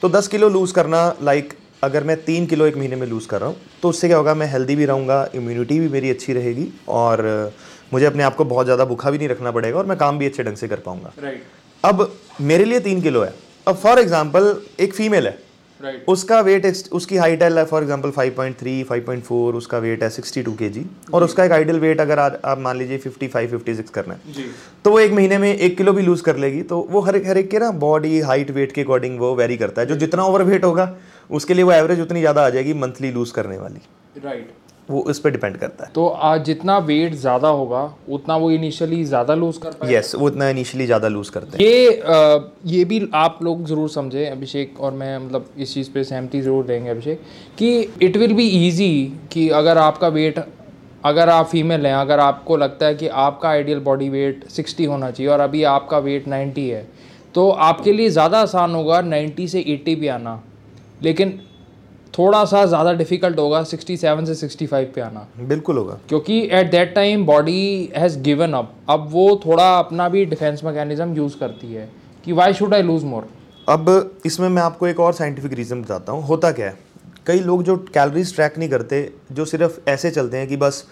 तो 10 किलो लूज़ करना लाइक अगर मैं तीन किलो एक महीने में लूज़ कर रहा हूँ तो उससे क्या होगा मैं हेल्दी भी रहूँगा इम्यूनिटी भी मेरी अच्छी रहेगी और मुझे अपने आप को बहुत ज़्यादा भूखा भी नहीं रखना पड़ेगा और मैं काम भी अच्छे ढंग से कर पाऊँगा। राइट अब मेरे लिए तीन किलो है। अब फॉर एग्ज़ाम्पल एक फीमेल है। राइट उसका वेट उसकी हाइट है फॉर एग्जांपल 5.3 5.4 उसका वेट है 62 केजी और उसका एक आइडियल वेट अगर आज आप मान लीजिए 55 56 करना है। जी। तो वो एक महीने में एक किलो भी लूज कर लेगी। तो वो हर हर एक के ना बॉडी हाइट वेट के अकॉर्डिंग वो वेरी करता है। जो जितना ओवर वेट होगा उसके लिए वो एवरेज उतनी ज़्यादा आ जाएगी मंथली लूज करने वाली। राइट वो इस पर डिपेंड करता है। तो आज जितना वेट ज़्यादा होगा उतना वो इनिशियली ज़्यादा लूज कर पाएगा? यस वो इतना इनिशियली ज़्यादा लूज करते हैं। ये अ, ये भी आप लोग ज़रूर समझें अभिषेक और मैं मतलब इस चीज़ पे सहमति ज़रूर देंगे अभिषेक कि इट विल बी ईजी कि अगर आपका वेट अगर आप फीमेल हैं अगर आपको लगता है कि आपका आइडियल बॉडी वेट 60 होना चाहिए और अभी आपका वेट 90 है तो आपके लिए ज़्यादा आसान होगा 90 से 80 भी आना। लेकिन थोड़ा सा ज़्यादा डिफ़िकल्ट होगा 67 से 65 पे आना। बिल्कुल होगा। क्योंकि at that time body has given up अब वो थोड़ा अपना भी डिफेंस मैकेनिज्म यूज़ करती है कि why should I lose more अब इसमें मैं आपको एक और साइंटिफिक रीज़न बताता हूँ। होता क्या है? कई लोग जो कैलोरीज ट्रैक नहीं करते जो सिर्फ़ ऐसे चलते हैं कि बस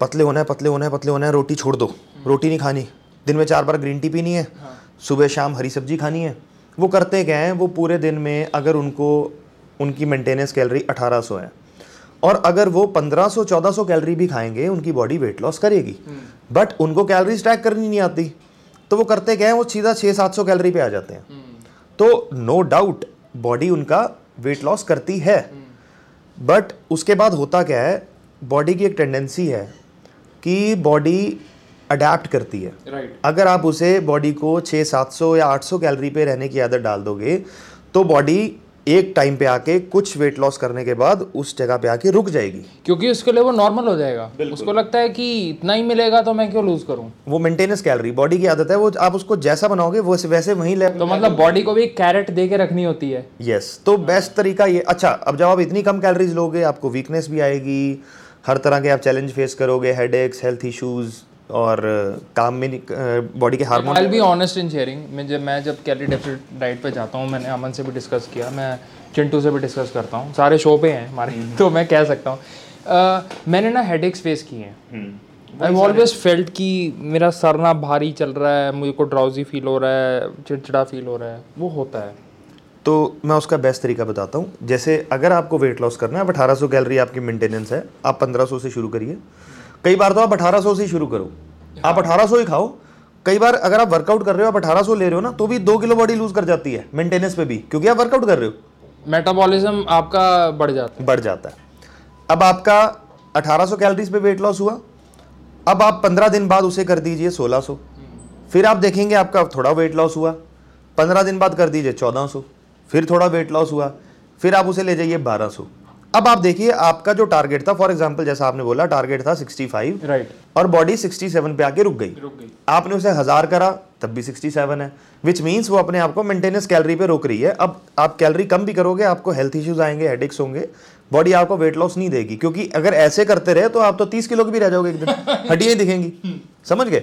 पतले होना है पतले होना है पतले होना है रोटी छोड़ दो। रोटी नहीं खानी। दिन में चार बार ग्रीन टी पीनी है। सुबह शाम हरी सब्ज़ी खानी है। वो करते क्या हैं? वो पूरे दिन में अगर उनको उनकी मेंटेनेंस कैलोरी 1800 है। और अगर वो 1500 1400 कैलोरी भी खाएँगे उनकी बॉडी वेट लॉस करेगी। बट उनको कैलोरीज ट्रैक करनी नहीं आती। तो वो करते क्या हैं वो सीधा 6 700 कैलोरी पे आ जाते हैं। तो नो डाउट बॉडी उनका वेट लॉस करती है। बट उसके बाद होता क्या है बॉडी की एक टेंडेंसी है कि बॉडी अडेप्ट करती है। राइट अगर आप उसे बॉडी को 6 700 या 800 कैलोरी पे रहने की आदत डाल दोगे तो बॉडी एक टाइम पे आके कुछ वेट लॉस करने के बाद उस जगह पे आके रुक जाएगी। क्योंकि उसके लिए वो नॉर्मल हो जाएगा। उसको लगता है कि इतना ही मिलेगा तो मैं क्यों लूज़ करूँ? वो मेंटेनेंस कैलोरी बॉडी की आदत है वो आप उसको जैसा बनाओगे वो वैसे वहीं ले तो मतलब बॉडी को भी कैरेट दे के रखनी होती है। यस तो बेस्ट तरीका ये अच्छा अब जब आप इतनी कम कैलोरीज लोगे आपको वीकनेस भी आएगी हर तरह के आप चैलेंज फेस करोगे हेड हेल्थ इश्यूज़ और काम में बॉडी के hormone I be honest in sharing मैं जब मैं जब कैलोरी डेफिसिट डाइट पे जाता हूँ मैंने अमन से भी डिस्कस किया मैं चिंटू से भी डिस्कस करता हूँ। सारे शो पे हैं हमारे तो मैं कह सकता हूँ। मैंने ना हेड फेस किए हैं। आई ऑलवेज फेल्ट कि मेरा सर ना भारी चल रहा है मुझे को ड्राउजी फील हो रहा है चिड़चिड़ा फील हो रहा है वो होता है। तो मैं उसका बेस्ट तरीका बताता हूँ। जैसे अगर आपको वेट लॉस करना है अब 1800 कैलरी आपकी मेंटेनेंस है आप 1500 से शुरू करिए। कई बार तो आप 1800 से ही शुरू करो। आप 1800 ही खाओ। कई बार अगर आप वर्कआउट कर रहे हो आप 1800 ले रहे हो ना तो भी दो किलो बॉडी लूज कर जाती है मेंटेनेंस पे भी क्योंकि आप वर्कआउट कर रहे हो। मेटाबॉलिज्म आपका बढ़ जाता है। बढ़ जाता है। अब आपका 1800 कैलोरीज पे वेट लॉस हुआ। अब आप 15 दिन बाद उसे कर दीजिए 1600 फिर आप देखेंगे आपका थोड़ा वेट लॉस हुआ। 15 दिन बाद कर दीजिए 1400 फिर थोड़ा वेट लॉस हुआ। फिर आप उसे ले जाइए 1200 अब आप देखिए आपका जो टारगेट था फॉर एग्जांपल जैसा आपने बोला टारगेट था 65 है राइट और बॉडी 67 पे आके रुक गई। रुक गई। आपने उसे हज़ार करा तब भी 67 है विच मीन्स वो अपने आप को मेंटेनेंस कैलोरी पे रोक रही है। अब आप कैलोरी कम भी करोगे आपको हेल्थ इश्यूज़ आएँगे हेडेक्स होंगे बॉडी आपको वेट लॉस नहीं देगी क्योंकि अगर ऐसे करते रहे तो आप तो 30 किलो के भी रह जाओगे एक दिन हड्डियाँ ही दिखेंगी। समझ गए?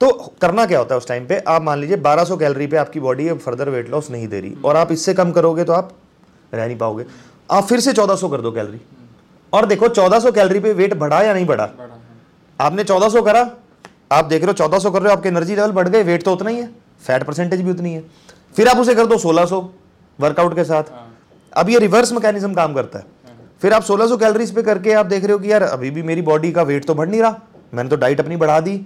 तो करना क्या होता है उस टाइम पे? आप मान लीजिए 1200 कैलोरी पे आपकी बॉडी फर्दर वेट लॉस नहीं दे रही और आप इससे कम करोगे तो आप रह नहीं पाओगे। आप फिर से 1400 कर दो कैलोरी और देखो 1400 कैलोरी पे वेट बढ़ा या नहीं बढ़ा? आपने 1400 करा आप देख रहे हो 1400 कर रहे हो आपके एनर्जी लेवल बढ़ गए वेट तो उतना ही है फैट परसेंटेज भी उतनी है। फिर आप उसे कर दो 1600 वर्कआउट के साथ। अब ये रिवर्स मैकेनिज्म काम करता है। फिर आप 1600 कैलोरीज पे करके आप देख रहे हो कि यार अभी भी मेरी बॉडी का वेट तो बढ़ नहीं रहा मैंने तो डाइट अपनी बढ़ा दी।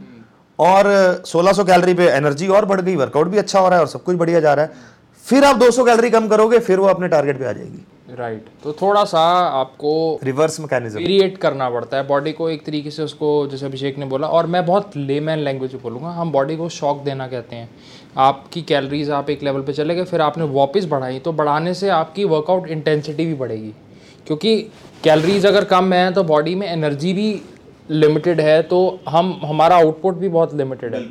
और 1600 कैलोरी पे एनर्जी और बढ़ गई वर्कआउट भी अच्छा हो रहा है और सब कुछ बढ़िया जा रहा है। फिर आप 200 कैलोरी कम करोगे फिर वो अपने टारगेट पे आ जाएगी। राइट तो थोड़ा सा आपको रिवर्स मैकेनिज्म वेरिएट करना पड़ता है. बॉडी को एक तरीके से उसको जैसे अभिषेक ने बोला और मैं बहुत लेमैन लैंग्वेज में बोलूँगा हम बॉडी को शॉक देना कहते हैं. आपकी कैलोरीज आप एक लेवल पे चले गए फिर आपने वापस बढ़ाई तो बढ़ाने से आपकी वर्कआउट इंटेंसिटी भी बढ़ेगी. क्योंकि कैलोरीज अगर कम है तो बॉडी में एनर्जी भी लिमिटेड है तो हम हमारा आउटपुट भी बहुत लिमिटेड है.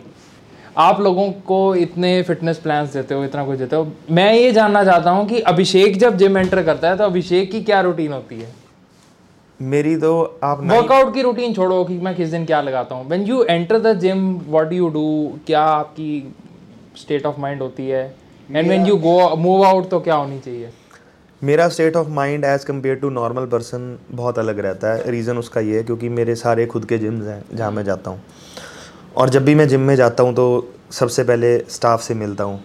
आप लोगों को इतने फिटनेस प्लान्स देते हो इतना कुछ देते हो। मैं ये जानना चाहता हूँ कि अभिषेक जब जिम एंटर करता है तो अभिषेक की क्या रूटीन होती है? मेरी तो आप वर्कआउट की रूटीन छोड़ो कि मैं किस दिन क्या लगाता हूँ। When you enter the gym what do you do क्या आपकी स्टेट ऑफ़ माइंड होती है? And when you go move out तो क्या होनी चाहिए? मेरा state of mind as compare to normal person बहुत अलग रहता है। रीज़न उसका ये है क्योंकि मेरे सारे खुद के जिम्स हैं जहाँ मैं जाता हूँ। और जब भी मैं जिम में जाता हूँ तो सबसे पहले स्टाफ से मिलता हूँ।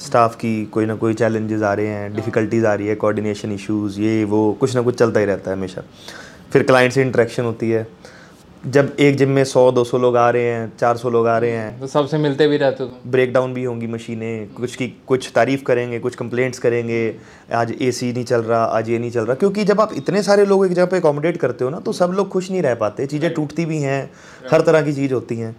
स्टाफ की कोई ना कोई चैलेंजेस आ रहे हैं डिफ़िकल्टीज आ रही है कोऑर्डिनेशन इश्यूज़ ये वो कुछ ना कुछ चलता ही रहता है हमेशा। फिर क्लाइंट से इंटरेक्शन होती है। जब एक जिम में सौ दो सौ लोग आ रहे हैं चार सौ लोग आ रहे हैं तो सबसे मिलते भी रहते हो ब्रेक डाउन भी होंगी मशीनें कुछ की कुछ तारीफ़ करेंगे कुछ कंप्लेंट्स करेंगे आज एसी नहीं चल रहा आज ये नहीं चल रहा। क्योंकि जब आप इतने सारे लोग एक जगह पे अकोमोडेट करते हो ना तो सब लोग खुश नहीं रह पाते चीज़ें टूटती भी हैं हर तरह की चीज़ होती हैं।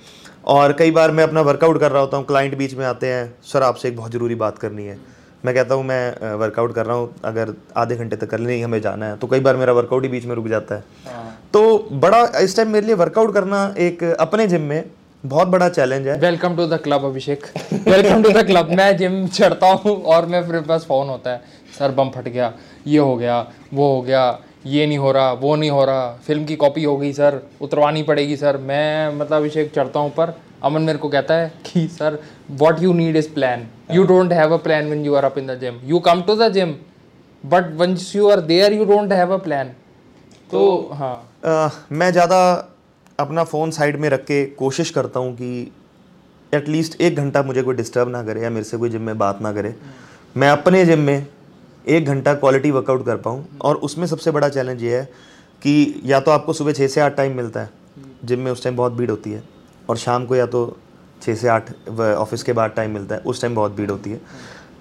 और कई बार मैं अपना वर्कआउट कर रहा होता हूँ क्लाइंट बीच में आते हैं सर आपसे एक बहुत ज़रूरी बात करनी है। मैं कहता हूँ मैं वर्कआउट कर रहा हूँ अगर आधे घंटे तक कर नहीं हमें जाना है। तो कई बार मेरा वर्कआउट ही बीच में रुक जाता है। हाँ। तो बड़ा इस टाइम मेरे लिए वर्कआउट करना एक अपने जिम में बहुत बड़ा चैलेंज है। Welcome to the club Abhishek welcome to the club मैं जिम चढ़ता हूँ और मैं फिर पास फ़ोन होता है सर बम फट गया ये हो गया वो हो गया। ये नहीं हो रहा वो नहीं हो रहा फ़िल्म की कॉपी हो गई सर उतरवानी पड़ेगी सर। मैं मतलब अभिषेक चढ़ता हूँ पर अमन मेरे को कहता है कि sir what you need is plan you don't have a plan when you are up in the gym you come to the gym but once you are there you don't have a plan तो हाँ। मैं ज़्यादा अपना phone side में रख के कोशिश करता हूँ कि एटलीस्ट एक घंटा मुझे कोई डिस्टर्ब ना करे या मेरे से कोई जिम में बात ना करे। मैं अपने जिम में एक घंटा क्वालिटी वर्कआउट कर पाऊँ। और उसमें सबसे बड़ा चैलेंज ये है कि या तो आपको सुबह छः से आठ टाइम मिलता है जिम में उस टाइम बहुत भीड़ होती है, और शाम को या तो छः से आठ ऑफ़िस के बाद टाइम मिलता है, उस टाइम बहुत भीड़ होती है।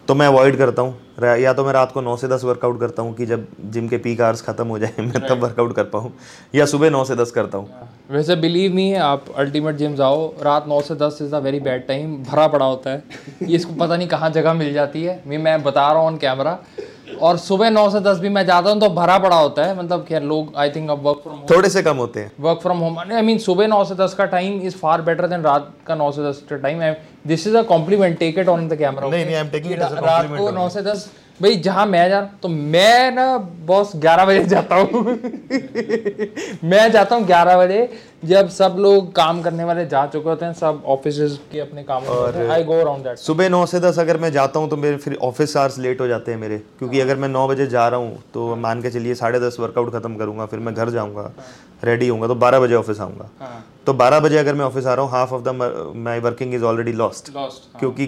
तो मैं अवॉइड करता हूँ। या तो मैं रात को नौ से दस वर्कआउट करता हूँ कि जब जिम के पीक आवर्स ख़त्म हो जाए मैं तब वर्कआउट कर पाऊँ। या सुबह नौ से दस करता हूँ। वैसे बिलीव मी आप अल्टीमेट जिम जाओ रात नौ से दस is a very bad time भरा पड़ा होता है। इसको पता नहीं कहाँ जगह मिल जाती है। मैं मैं बता रहा हूँ ऑन कैमरा और सुबह नौ से दस भी मैं जाता हूँ तो भरा पड़ा होता है। मतलब खैर लोग आई थिंक अब वर्क फ्रॉम थोड़े से कम होते हैं। Work from home I mean सुबह नौ से दस का time is far better than रात का नौ से दस का time this is a compliment take it on the camera नहीं, नहीं, I'm taking it as a रात को नौ से दस भाई जहाँ मैं जा तो मैं ना बॉस ग्यारह बजे जाता हूँ। मैं जाता हूँ ग्यारह बजे जब सब लोग काम करने वाले जा चुके होते हैं सब ऑफ़िस के अपने काम आई गो अराउंड दैट सुबह नौ से दस अगर मैं जाता हूँ तो मेरे फिर ऑफ़िस आवर्स लेट हो जाते हैं मेरे क्योंकि अगर मैं नौ बजे जा रहा हूँ तो मान के चलिए साढ़े दस वर्कआउट खत्म करूँगा फिर मैं घर जाऊँगा रेडी होऊँगा तो बारह बजे ऑफ़िस आऊँगा। हाँ। तो बारह बजे अगर मैं ऑफ़िस आ रहा हूँ half of the my working is already lost lost क्योंकि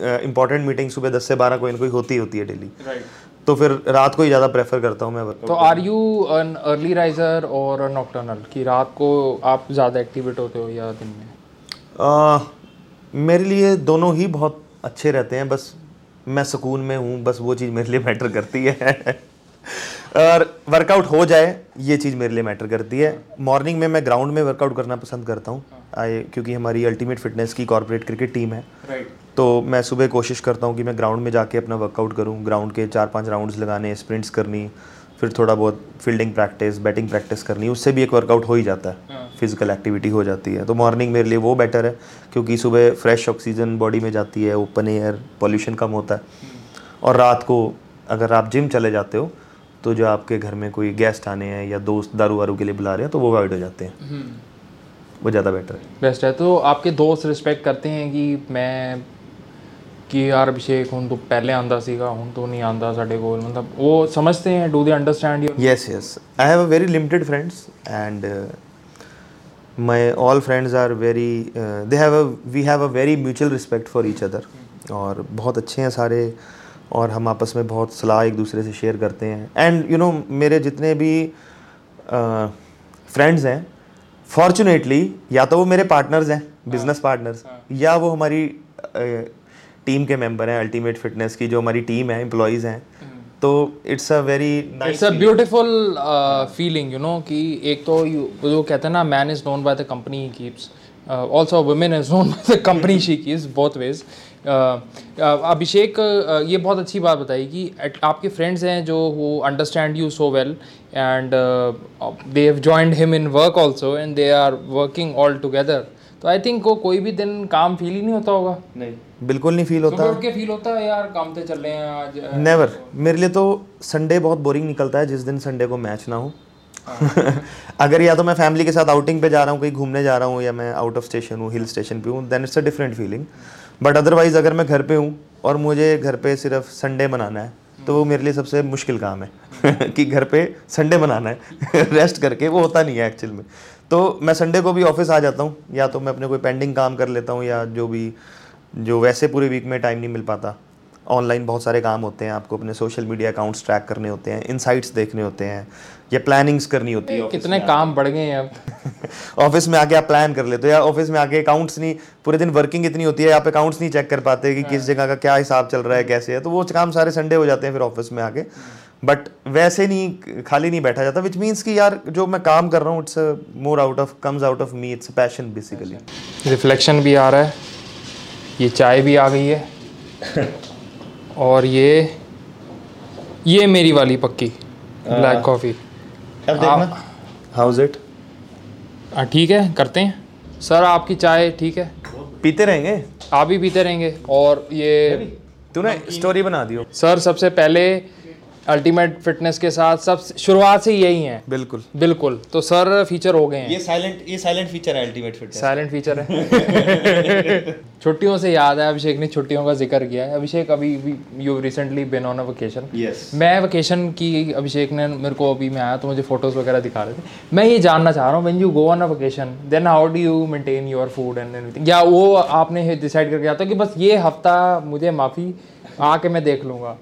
इंपॉर्टेंट मीटिंग सुबह दस से बारह कोई ना कोई होती होती है डेली राइट तो फिर रात को ही ज़्यादा प्रेफर करता हूँ मैं तो are you an early riser और नॉक्टर्नल कि रात को आप ज़्यादा एक्टिवेट होते हो या दिन में? आ, मेरे लिए दोनों ही बहुत अच्छे रहते हैं बस मैं सुकून में हूँ बस वो चीज़ मेरे लिए मैटर करती है। और वर्कआउट हो जाए ये चीज़ मेरे लिए मैटर करती है। मॉर्निंग में मैं ग्राउंड में वर्कआउट करना पसंद करता हूँ आई क्योंकि हमारी अल्टीमेट फिटनेस की कॉर्पोरेट क्रिकेट टीम है। राइट तो मैं सुबह कोशिश करता हूँ कि मैं ग्राउंड में जाके अपना वर्कआउट करूँ ग्राउंड के चार पाँच राउंड्स लगाने स्प्रिंट्स करनी फिर थोड़ा बहुत फील्डिंग प्रैक्टिस बैटिंग प्रैक्टिस करनी उससे भी एक वर्कआउट हो ही जाता है फ़िज़िकल एक्टिविटी हो जाती है। तो मॉर्निंग मेरे लिए वो बेटर है क्योंकि सुबह फ्रेश ऑक्सीजन बॉडी में जाती है ओपन एयर पॉल्यूशन कम होता है। और रात को अगर आप जिम चले जाते हो तो जो आपके घर में कोई गेस्ट आने हैं या दोस्त दारू वारू के लिए बुला रहे हैं तो वो अवॉइड हो जाते हैं। वो ज़्यादा बेटर है। बेस्ट है। तो आपके दोस्त रिस्पेक्ट करते हैं कि मैं कि यार अभिषेक हूँ तो पहले सीगा हूँ तो नहीं आंदा साढ़े को मतलब वो समझते हैं do they understand yes i have a very limited friends and uh, my all friends are very uh, they have a we have a very mutual respect for each other. और बहुत अच्छे हैं सारे और हम आपस में बहुत सलाह एक दूसरे से शेयर करते हैं। एंड यू नो मेरे जितने भी फ्रेंड्स uh, हैं फॉर्चुनेटली या तो वो मेरे पार्टनर्स हैं बिज़नेस पार्टनर्स या वो हमारी टीम के मेंबर हैं अल्टीमेट फिटनेस की जो हमारी टीम है एम्प्लॉयज़ हैं। तो it's a very it's a beautiful feeling you know कि एक तो जो कहते हैं ना man is known by the company he keeps also women is known by the company she keeps both ways Abhishek uh, ये बहुत अच्छी बात बताई कि आपके फ्रेंड्स हैं जो वो understand you so well and they have joined him in work also and they are working all together तो आई थिंक को कोई भी दिन काम फील ही नहीं होता होगा। नहीं। बिल्कुल नहीं फील होता। के फील होता है यार काम पे चल रहे हैं आज नेवर मेरे लिए तो संडे बहुत बोरिंग निकलता है जिस दिन संडे को मैच ना हो। अगर या तो मैं फैमिली के साथ आउटिंग पे जा रहा हूँ कहीं घूमने जा रहा हूँ या मैं आउट ऑफ़ स्टेशन हूँ हिल स्टेशन पे हूँ then it's a different feeling but otherwise अगर मैं घर पे हूँ और मुझे घर पे सिर्फ़ संडे मनाना है तो वो मेरे लिए सबसे मुश्किल काम है। कि घर पे संडे बनाना है। रेस्ट करके वो होता नहीं है एक्चुअल में। तो मैं संडे को भी ऑफ़िस आ जाता हूँ या तो मैं अपने कोई पेंडिंग काम कर लेता हूँ या जो भी जो वैसे पूरे वीक में टाइम नहीं मिल पाता। ऑनलाइन बहुत सारे काम होते हैं आपको अपने सोशल मीडिया अकाउंट्स ट्रैक करने होते हैं इनसाइट्स देखने होते हैं या प्लानिंग्स करनी होती है कितने काम बढ़ गए हैं अब। ऑफ़िस में आके आप प्लान कर लेते हो या ऑफ़िस में आके अकाउंट्स नहीं पूरे दिन वर्किंग इतनी होती है आप अकाउंट्स नहीं चेक कर पाते कि किस जगह का क्या हिसाब चल रहा है कैसे है तो वो काम सारे संडे हो जाते हैं फिर ऑफ़िस में आके। बट वैसे नहीं खाली नहीं बैठा जाता विच मीन्स कि यार जो मैं काम कर रहा हूँ it's more out of comes out of me it's passion basically reflection भी आ रहा है ये चाय भी आ गई है और ये ये मेरी वाली पक्की ब्लैक कॉफ़ी अब देखना। हाउस इट हाँ ठीक है करते हैं। सर आपकी चाय ठीक है? पीते रहेंगे? आप भी पीते रहेंगे और ये तूने स्टोरी बना दियो। सर सबसे पहले अल्टीमेट फिटनेस के साथ सब शुरुआत से यही है। बिल्कुल। बिल्कुल। तो सर फीचर हो गए हैं। ये साइलेंट ये साइलेंट फीचर है अल्टीमेट फिटनेस साइलेंट फीचर है। छुट्टियों से याद है अभिषेक ने छुट्टियों का ज़िक्र किया है। अभिषेक अभी you recently been on a vacation yes मैं वेकेशन की अभिषेक ने मेरे को अभी मैं आया तो मुझे फ़ोटोज़ वगैरह दिखा रहे थे। मैं ये जानना चाह रहा हूँ when you go on a vacation then how do you maintain your food and anything या वो आपने डिसाइड करके आता कि बस ये हफ़्ता मुझे माफ़ी आके मैं देख लूँगा।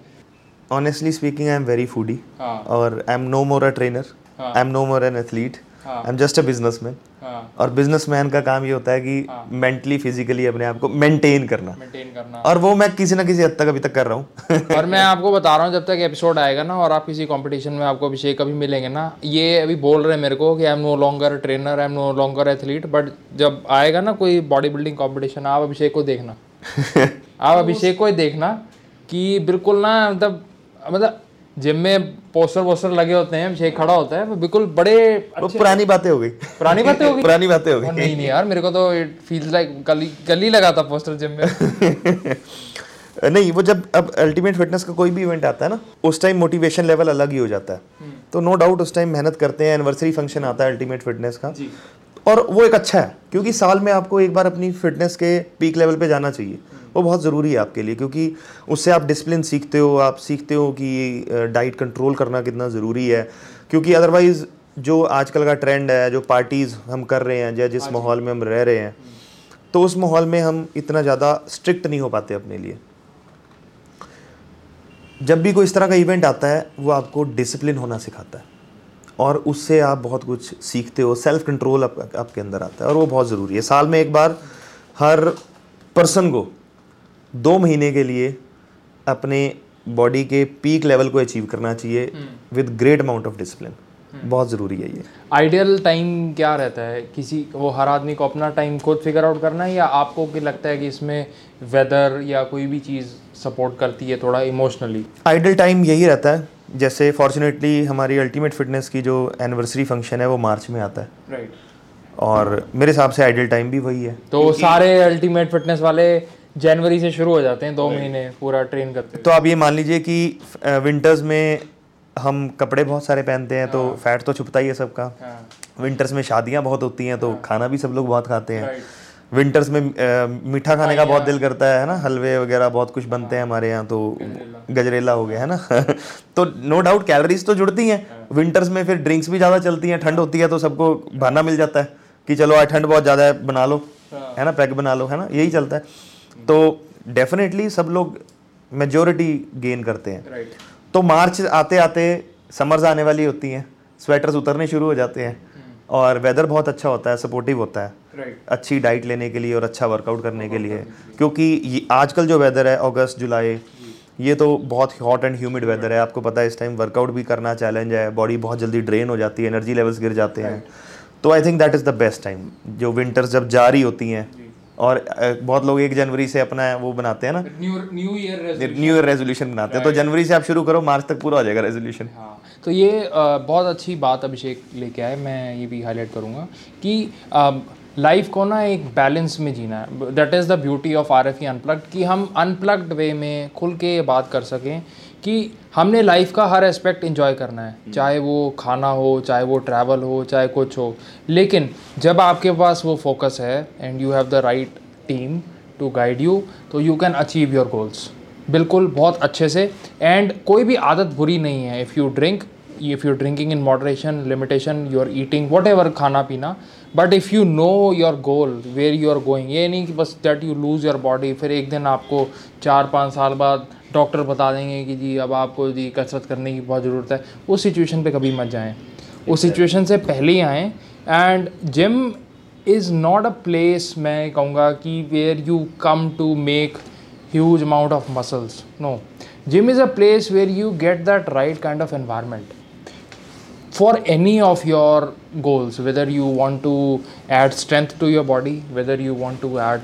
Honestly speaking I am very foodie हाँ। और I am no more a trainer हाँ। I am no more an athlete हाँ। I am just a businessman हाँ। और बिजनेसमैन का काम ये होता है कि मेंटली फिजिकली अपने आप को मेंटेन करना। मेंटेन करना। और वो मैं किसी ना किसी हद तक अभी तक कर रहा हूँ। और मैं आपको बता रहा हूँ जब तक एपिसोड आएगा ना और आप किसी कंपटीशन में आपको अभिषेक कभी मिलेंगे ना ये अभी बोल रहे हैं मेरे को कि I am no longer trainer I am no longer athlete but जब आएगा ना कोई बॉडी बिल्डिंग कॉम्पिटिशन आप अभिषेक को देखना। आप अभिषेक को ही देखना कि बिल्कुल ना मतलब मतलब जिम में पोस्टर वोस्टर लगे होते हैं अभिषेक खड़ा होता है वो बिल्कुल बड़े वो पुरानी बातें हो गई। पुरानी बातें हो गई? पुरानी बातें हो गई। नहीं नहीं यार मेरे को तो इट फील्स लाइक कल ही लगा था पोस्टर जिम में। नहीं वो जब अब अल्टीमेट फिटनेस का कोई भी इवेंट आता है ना उस टाइम मोटिवेशन लेवल अलग ही हो जाता है। तो नो डाउट उस टाइम मेहनत करते हैं एनिवर्सरी फ़ंक्शन आता है अल्टीमेट फिटनेस का। और वो एक अच्छा है क्योंकि साल में आपको एक बार अपनी फिटनेस के पीक लेवल पे जाना चाहिए। वो बहुत ज़रूरी है आपके लिए क्योंकि उससे आप डिसिप्लिन सीखते हो आप सीखते हो कि डाइट कंट्रोल करना कितना ज़रूरी है। क्योंकि अदरवाइज़ जो आजकल का ट्रेंड है जो पार्टीज़ हम कर रहे हैं या जिस माहौल में हम रह रहे हैं तो उस माहौल में हम इतना ज़्यादा स्ट्रिक्ट नहीं हो पाते अपने लिए। जब भी कोई इस तरह का इवेंट आता है वो आपको डिसिप्लिन होना सिखाता है। और उससे आप बहुत कुछ सीखते हो सेल्फ कंट्रोल आप, आपके अंदर आता है और वो बहुत ज़रूरी है। साल में एक बार हर पर्सन को दो महीने के लिए अपने बॉडी के पीक लेवल को अचीव करना चाहिए with great amount of discipline बहुत ज़रूरी है ये। आइडियल टाइम क्या रहता है? किसी वो हर आदमी को अपना टाइम खुद फिगर आउट करना है या आपको क्या लगता है कि इसमें वेदर या कोई भी चीज़ सपोर्ट करती है थोड़ा इमोशनली आइडियल टाइम यही रहता है जैसे फॉर्चुनेटली हमारी अल्टीमेट फिटनेस की जो एनिवर्सरी फ़ंक्शन है वो मार्च में आता है। Right right. और मेरे हिसाब से आइडियल टाइम भी वही है। तो सारे अल्टीमेट फिटनेस वाले जनवरी से शुरू हो जाते हैं दो महीने पूरा ट्रेन करते तो आप ये मान लीजिए कि विंटर्स में हम कपड़े बहुत सारे पहनते हैं तो फैट तो छुपता ही है सबका। हाँ। विंटर्स में शादियाँ बहुत होती हैं तो खाना भी सब लोग बहुत खाते हैं। विंटर्स में मीठा खाने का बहुत दिल करता है ना? हलवे वगैरह बहुत कुछ बनते हैं हमारे यहाँ तो गजरेला। हो गया है ना? तो नो डाउट कैलोरीज तो जुड़ती हैं। विंटर्स में फिर ड्रिंक्स भी ज़्यादा चलती हैं ठंड होती है तो सबको बहाना मिल जाता है कि चलो आज ठंड बहुत ज़्यादा है बना लो है ना? पैक बना लो है ना? यही चलता है। तो डेफिनेटली सब लोग मेजोरिटी गेन करते हैं। राइट तो मार्च आते आते समर्स आने वाली होती हैं स्वेटर्स उतरने शुरू हो जाते हैं hmm. और वेदर बहुत अच्छा होता है सपोर्टिव होता है। राइट अच्छी डाइट लेने के लिए और अच्छा वर्कआउट करने के लिए। क्योंकि आजकल जो वेदर है अगस्त जुलाई ये तो बहुत हॉट एंड ह्यूमिड वेदर है। आपको पता है इस टाइम वर्कआउट भी करना चैलेंज है बॉडी बहुत जल्दी ड्रेन हो जाती है एनर्जी लेवल्स गिर जाते हैं। तो I think that is the best time जो विंटर्स जब जारी होती हैं और बहुत लोग एक जनवरी से अपना वो बनाते हैं ना। New year new year resolution बनाते हैं। तो जनवरी से आप शुरू करो मार्च तक पूरा हो जाएगा रेजोल्यूशन हाँ तो ये बहुत अच्छी बात अभिषेक लेके आए मैं ये भी हाईलाइट करूँगा कि लाइफ को ना एक बैलेंस में जीना है। That is the beauty of R F E unplugged कि हम अनप्लग्ड वे में खुल के ये बात कर सकें कि हमने लाइफ का हर एस्पेक्ट इंजॉय करना है। चाहे वो खाना हो चाहे वो ट्रैवल हो चाहे कुछ हो। लेकिन जब आपके पास वो फोकस है and you have the right team to guide you तो you can achieve your goals बिल्कुल बहुत अच्छे से। एंड कोई भी आदत बुरी नहीं है। If you drink if you drinking in moderation limitation you are eating whatever खाना पीना but if you know your goal where you are going ये नहीं कि बस that you lose your body फिर एक दिन आपको चार पाँच साल बाद डॉक्टर बता देंगे कि जी अब आपको जी कसरत करने की बहुत ज़रूरत है। उस सिचुएशन पे कभी मत जाएँ। उस सिचुएशन से पहले ही आएँ। And gym is not a place मैं कहूँगा कि where you come to make huge amount of muscles no gym is a place where you get that right kind of environment for any of your goals whether you want to add strength to your body whether you want to add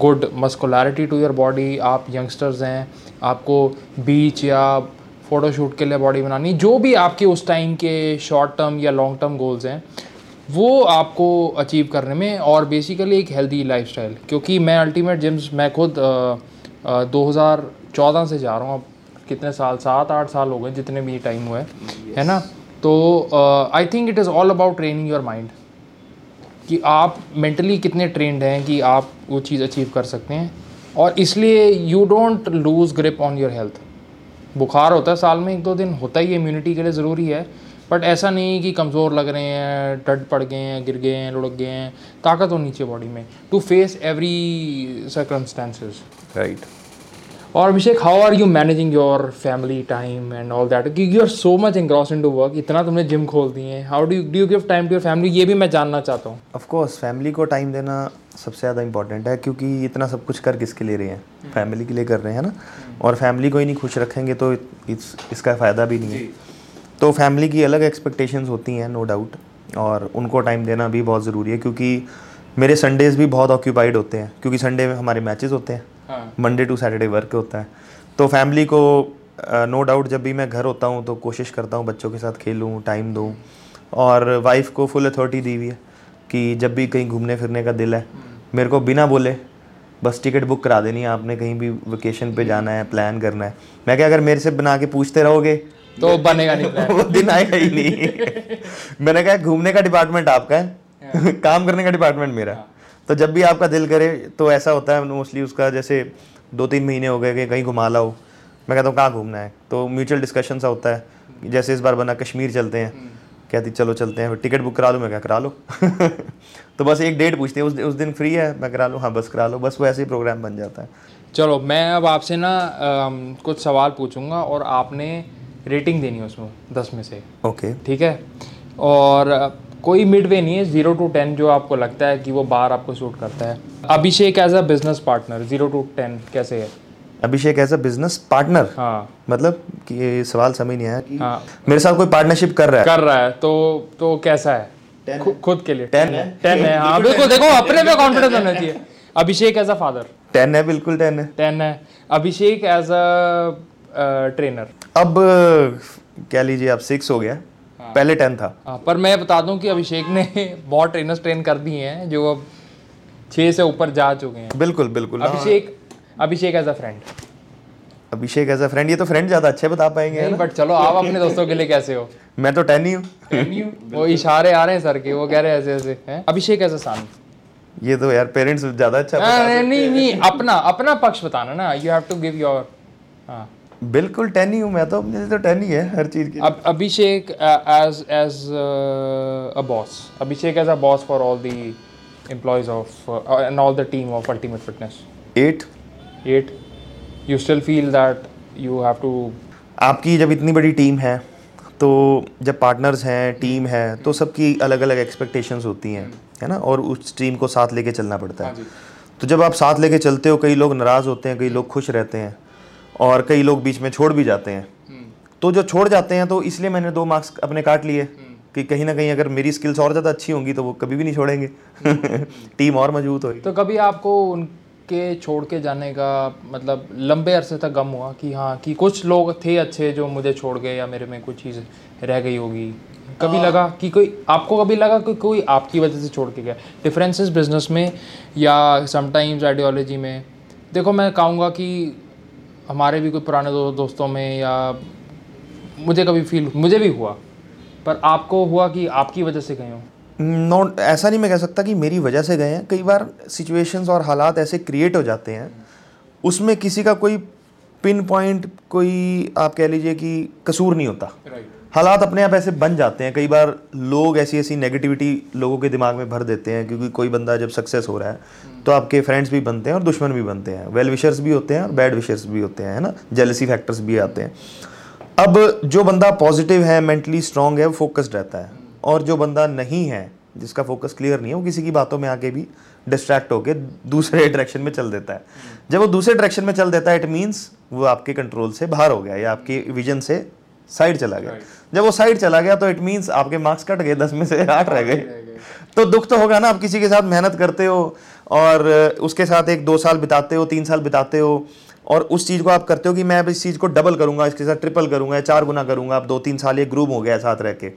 good muscularity to your body, आप youngsters हैं, आपको बीच या photoshoot के लिए body बनानी, जो भी आपके उस टाइम के शॉर्ट टर्म या लॉन्ग टर्म गोल्स हैं, वो आपको अचीव करने में और बेसिकली एक हेल्दी लाइफस्टाइल, क्योंकि मैं अल्टीमेट जिम्स, मैं खुद दो हज़ार चौदह से जा रहा हूँ, अब कितने साल, सात आठ साल हो गए जितने भी टाइम हुए yes. है ना तो I think it is all about training your mind कि आप मेंटली कितने ट्रेंड हैं कि आप वो चीज़ अचीव कर सकते हैं। और इसलिए you don't lose grip on your health बुखार होता है साल में एक दो दिन, होता ही इम्यूनिटी के लिए ज़रूरी है। बट ऐसा नहीं कि कमज़ोर लग रहे हैं, डट पड़ गए हैं, गिर गए हैं, लुढ़क गए हैं। ताकत होनी चाहिए बॉडी में to face every circumstances right और Abhishek how are you managing your family time and all that you are so much engross in to work इतना तुमने जिम खोल दिए हैं। How do do you give time to your family ये भी मैं जानना चाहता हूँ। ऑफकोर्स फैमिली को टाइम देना सबसे ज़्यादा इंपॉर्टेंट है क्योंकि इतना सब कुछ कर किसके लिए रहे हैं? फैमिली के लिए कर रहे हैं ना? और फैमिली को ही नहीं खुश रखेंगे तो इस, इसका फ़ायदा भी नहीं है। तो फैमिली की अलग एक्सपेक्टेशंस होती हैं नो डाउट और उनको टाइम देना भी बहुत ज़रूरी है क्योंकि मेरे संडेज़ भी बहुत ऑक्यूपाइड होते हैं क्योंकि संडे में हमारे मैचेस होते हैं। मंडे टू सैटरडे वर्क होता है। तो फैमिली को नो डाउट जब भी मैं घर होता हूँ तो कोशिश करता हूँ बच्चों के साथ खेलूँ टाइम दूँ। और वाइफ को फुल अथॉरिटी दी हुई है कि जब भी कहीं घूमने फिरने का दिल है मेरे को बिना बोले बस टिकट बुक करा देनी है आपने कहीं भी वेकेशन पे जाना है प्लान करना है। मैं क्या अगर मेरे से बना के पूछते रहोगे? तो बनेगा नहीं वो दिन आएगा ही नहीं। मैंने कहा घूमने का डिपार्टमेंट आपका है। काम करने का डिपार्टमेंट मेरा तो जब भी आपका दिल करे तो ऐसा होता है मोस्टली उसका जैसे दो तीन महीने हो गए कि कहीं घुमा लाओ। मैं कहता हूँ कहाँ घूमना है? तो म्यूचुअल डिस्कशन सा होता है। जैसे इस बार बना कश्मीर चलते हैं। कहती चलो चलते हैं टिकट बुक करा लो। मैं क्या करा लो। तो बस एक डेट पूछते हैं उस, उस दिन फ्री है। मैं करा लो हाँ बस करा लो। बस वो ऐसे ही प्रोग्राम बन जाता है। चलो मैं अब आपसे ना कुछ सवाल पूछूँगा और आपने रेटिंग देनी है उसमें दस में से। ओके ठीक है? और कोई मिड वे नहीं है ज़ीरो टू टेन जो आपको लगता है कि वो बार आपको सूट करता है। Abhishek as a business partner zero to ten कैसे है? Abhishek as a business partner हाँ। मतलब कि ये सवाल समझ नहीं आया कि हाँ। मेरे साथ कोई पार्टनरशिप कर रहा है? कर रहा है तो तो कैसा है? खु- खुद के लिए। टेन है। टेन है। हाँ बिल्कुल देखो अपने पे कॉन्फिडेंस होना चाहिए। Abhishek as a father ten है बिल्कुल टेन है। टेन है। अभिषेक एज अ ट्रेनर अब कह लीजिए आप सिक्स हो गया। पहले टेन था। हाँ पर मैं बता दूँ कि अभिषेक ने बहुत ट्रेनर्स ट्रेन कर दिए हैं जो अब छः से ऊपर जा चुके हैं। बिल्कुल बिल्कुल। हाँ। Abhishek Abhishek as a friend Abhishek as a friend ये तो फ्रेंड ज़्यादा अच्छे बता पाएँगे नहीं बट चलो आप अपने दोस्तों के लिए कैसे हो? मैं तो टेन ही हूँ। वो इशारे आ रहे हैं सर के वो कह रहे हैं ऐसे ऐसे हैं? अभिषेक एज अ सन ये तो यार पेरेंट्स ज़्यादा अच्छा नहीं नहीं अपना अपना पक्ष बताना ना। You have to give your हाँ। बिल्कुल टेन ही हूँ मैं तो मेरे तो टेन ही है हर चीज़ की अब Abhishek as as a boss Abhishek as a boss for all the of uh, and all the team of ultimate fitness. Eight eight. You still feel that you have to आपकी जब इतनी बड़ी team है तो जब partners हैं team है तो सबकी अलग अलग एक्सपेक्टेशंस होती हैं है ना? और उस टीम को साथ लेके चलना पड़ता है। तो जब आप साथ लेके चलते हो कई लोग नाराज़ होते हैं कई लोग खुश रहते हैं और कई लोग बीच में छोड़ भी जाते हैं। तो जो छोड़ जाते हैं तो इसलिए मैंने दो मार्क्स अपने काट लिए। कि कहीं ना कहीं अगर मेरी स्किल्स और ज़्यादा अच्छी होंगी तो वो कभी भी नहीं छोड़ेंगे। टीम और मज़बूत होगी। तो कभी आपको उनके छोड़ के जाने का मतलब लंबे अरसे तक गम हुआ कि हाँ कि कुछ लोग थे अच्छे जो मुझे छोड़ गए या मेरे में कुछ चीज़ रह गई होगी? कभी लगा कि कोई आपको कभी लगा कि कोई आपकी वजह से छोड़ के गया? डिफरेंसेस बिज़नेस में या समटाइम्स आइडियोलॉजी में? देखो मैं कहूँगा कि हमारे भी कोई पुराने दो, दोस्तों में या मुझे कभी फील मुझे भी हुआ पर आपको हुआ कि आपकी वजह से गए हो? नो ऐसा नहीं मैं कह सकता कि मेरी वजह से गए हैं। कई बार सिचुएशंस और हालात ऐसे क्रिएट हो जाते हैं उसमें किसी का कोई पिन पॉइंट कोई आप कह लीजिए कि कसूर नहीं होता। राइट हालात अपने आप ऐसे बन जाते हैं, कई बार लोग ऐसी ऐसी नेगेटिविटी लोगों के दिमाग में भर देते हैं, क्योंकि कोई बंदा जब सक्सेस हो रहा है तो आपके फ्रेंड्स भी बनते हैं और दुश्मन भी बनते हैं। वेल विशर्स भी होते हैं और बैड विशर्स भी होते हैं, है ना? जेलसी फैक्टर्स भी आते हैं। अब जो बंदा पॉजिटिव है मेंटली स्ट्रांग है, वो फोकस्ड रहता है। और जो बंदा नहीं है, जिसका फोकस क्लियर नहीं है, वो किसी की बातों में आके भी डिस्ट्रैक्ट होकर दूसरे डायरेक्शन में चल देता है। जब वो दूसरे डायरेक्शन में चल देता है इट मीन्स वो आपके कंट्रोल से बाहर हो गया, या आपके विजन से साइड चला गया। जब वो साइड चला गया तो इट मीन्स आपके मार्क्स कट गए दस में से आठ रह गए। तो दुख तो होगा ना आप किसी के साथ मेहनत करते हो और उसके साथ एक दो साल बिताते हो तीन साल बिताते हो और उस चीज़ को आप करते हो कि मैं अब इस चीज़ को डबल करूँगा इसके साथ ट्रिपल करूँगा या चार गुना करूँगा आप दो तीन साल ये ग्रुप हो गया साथ रह के।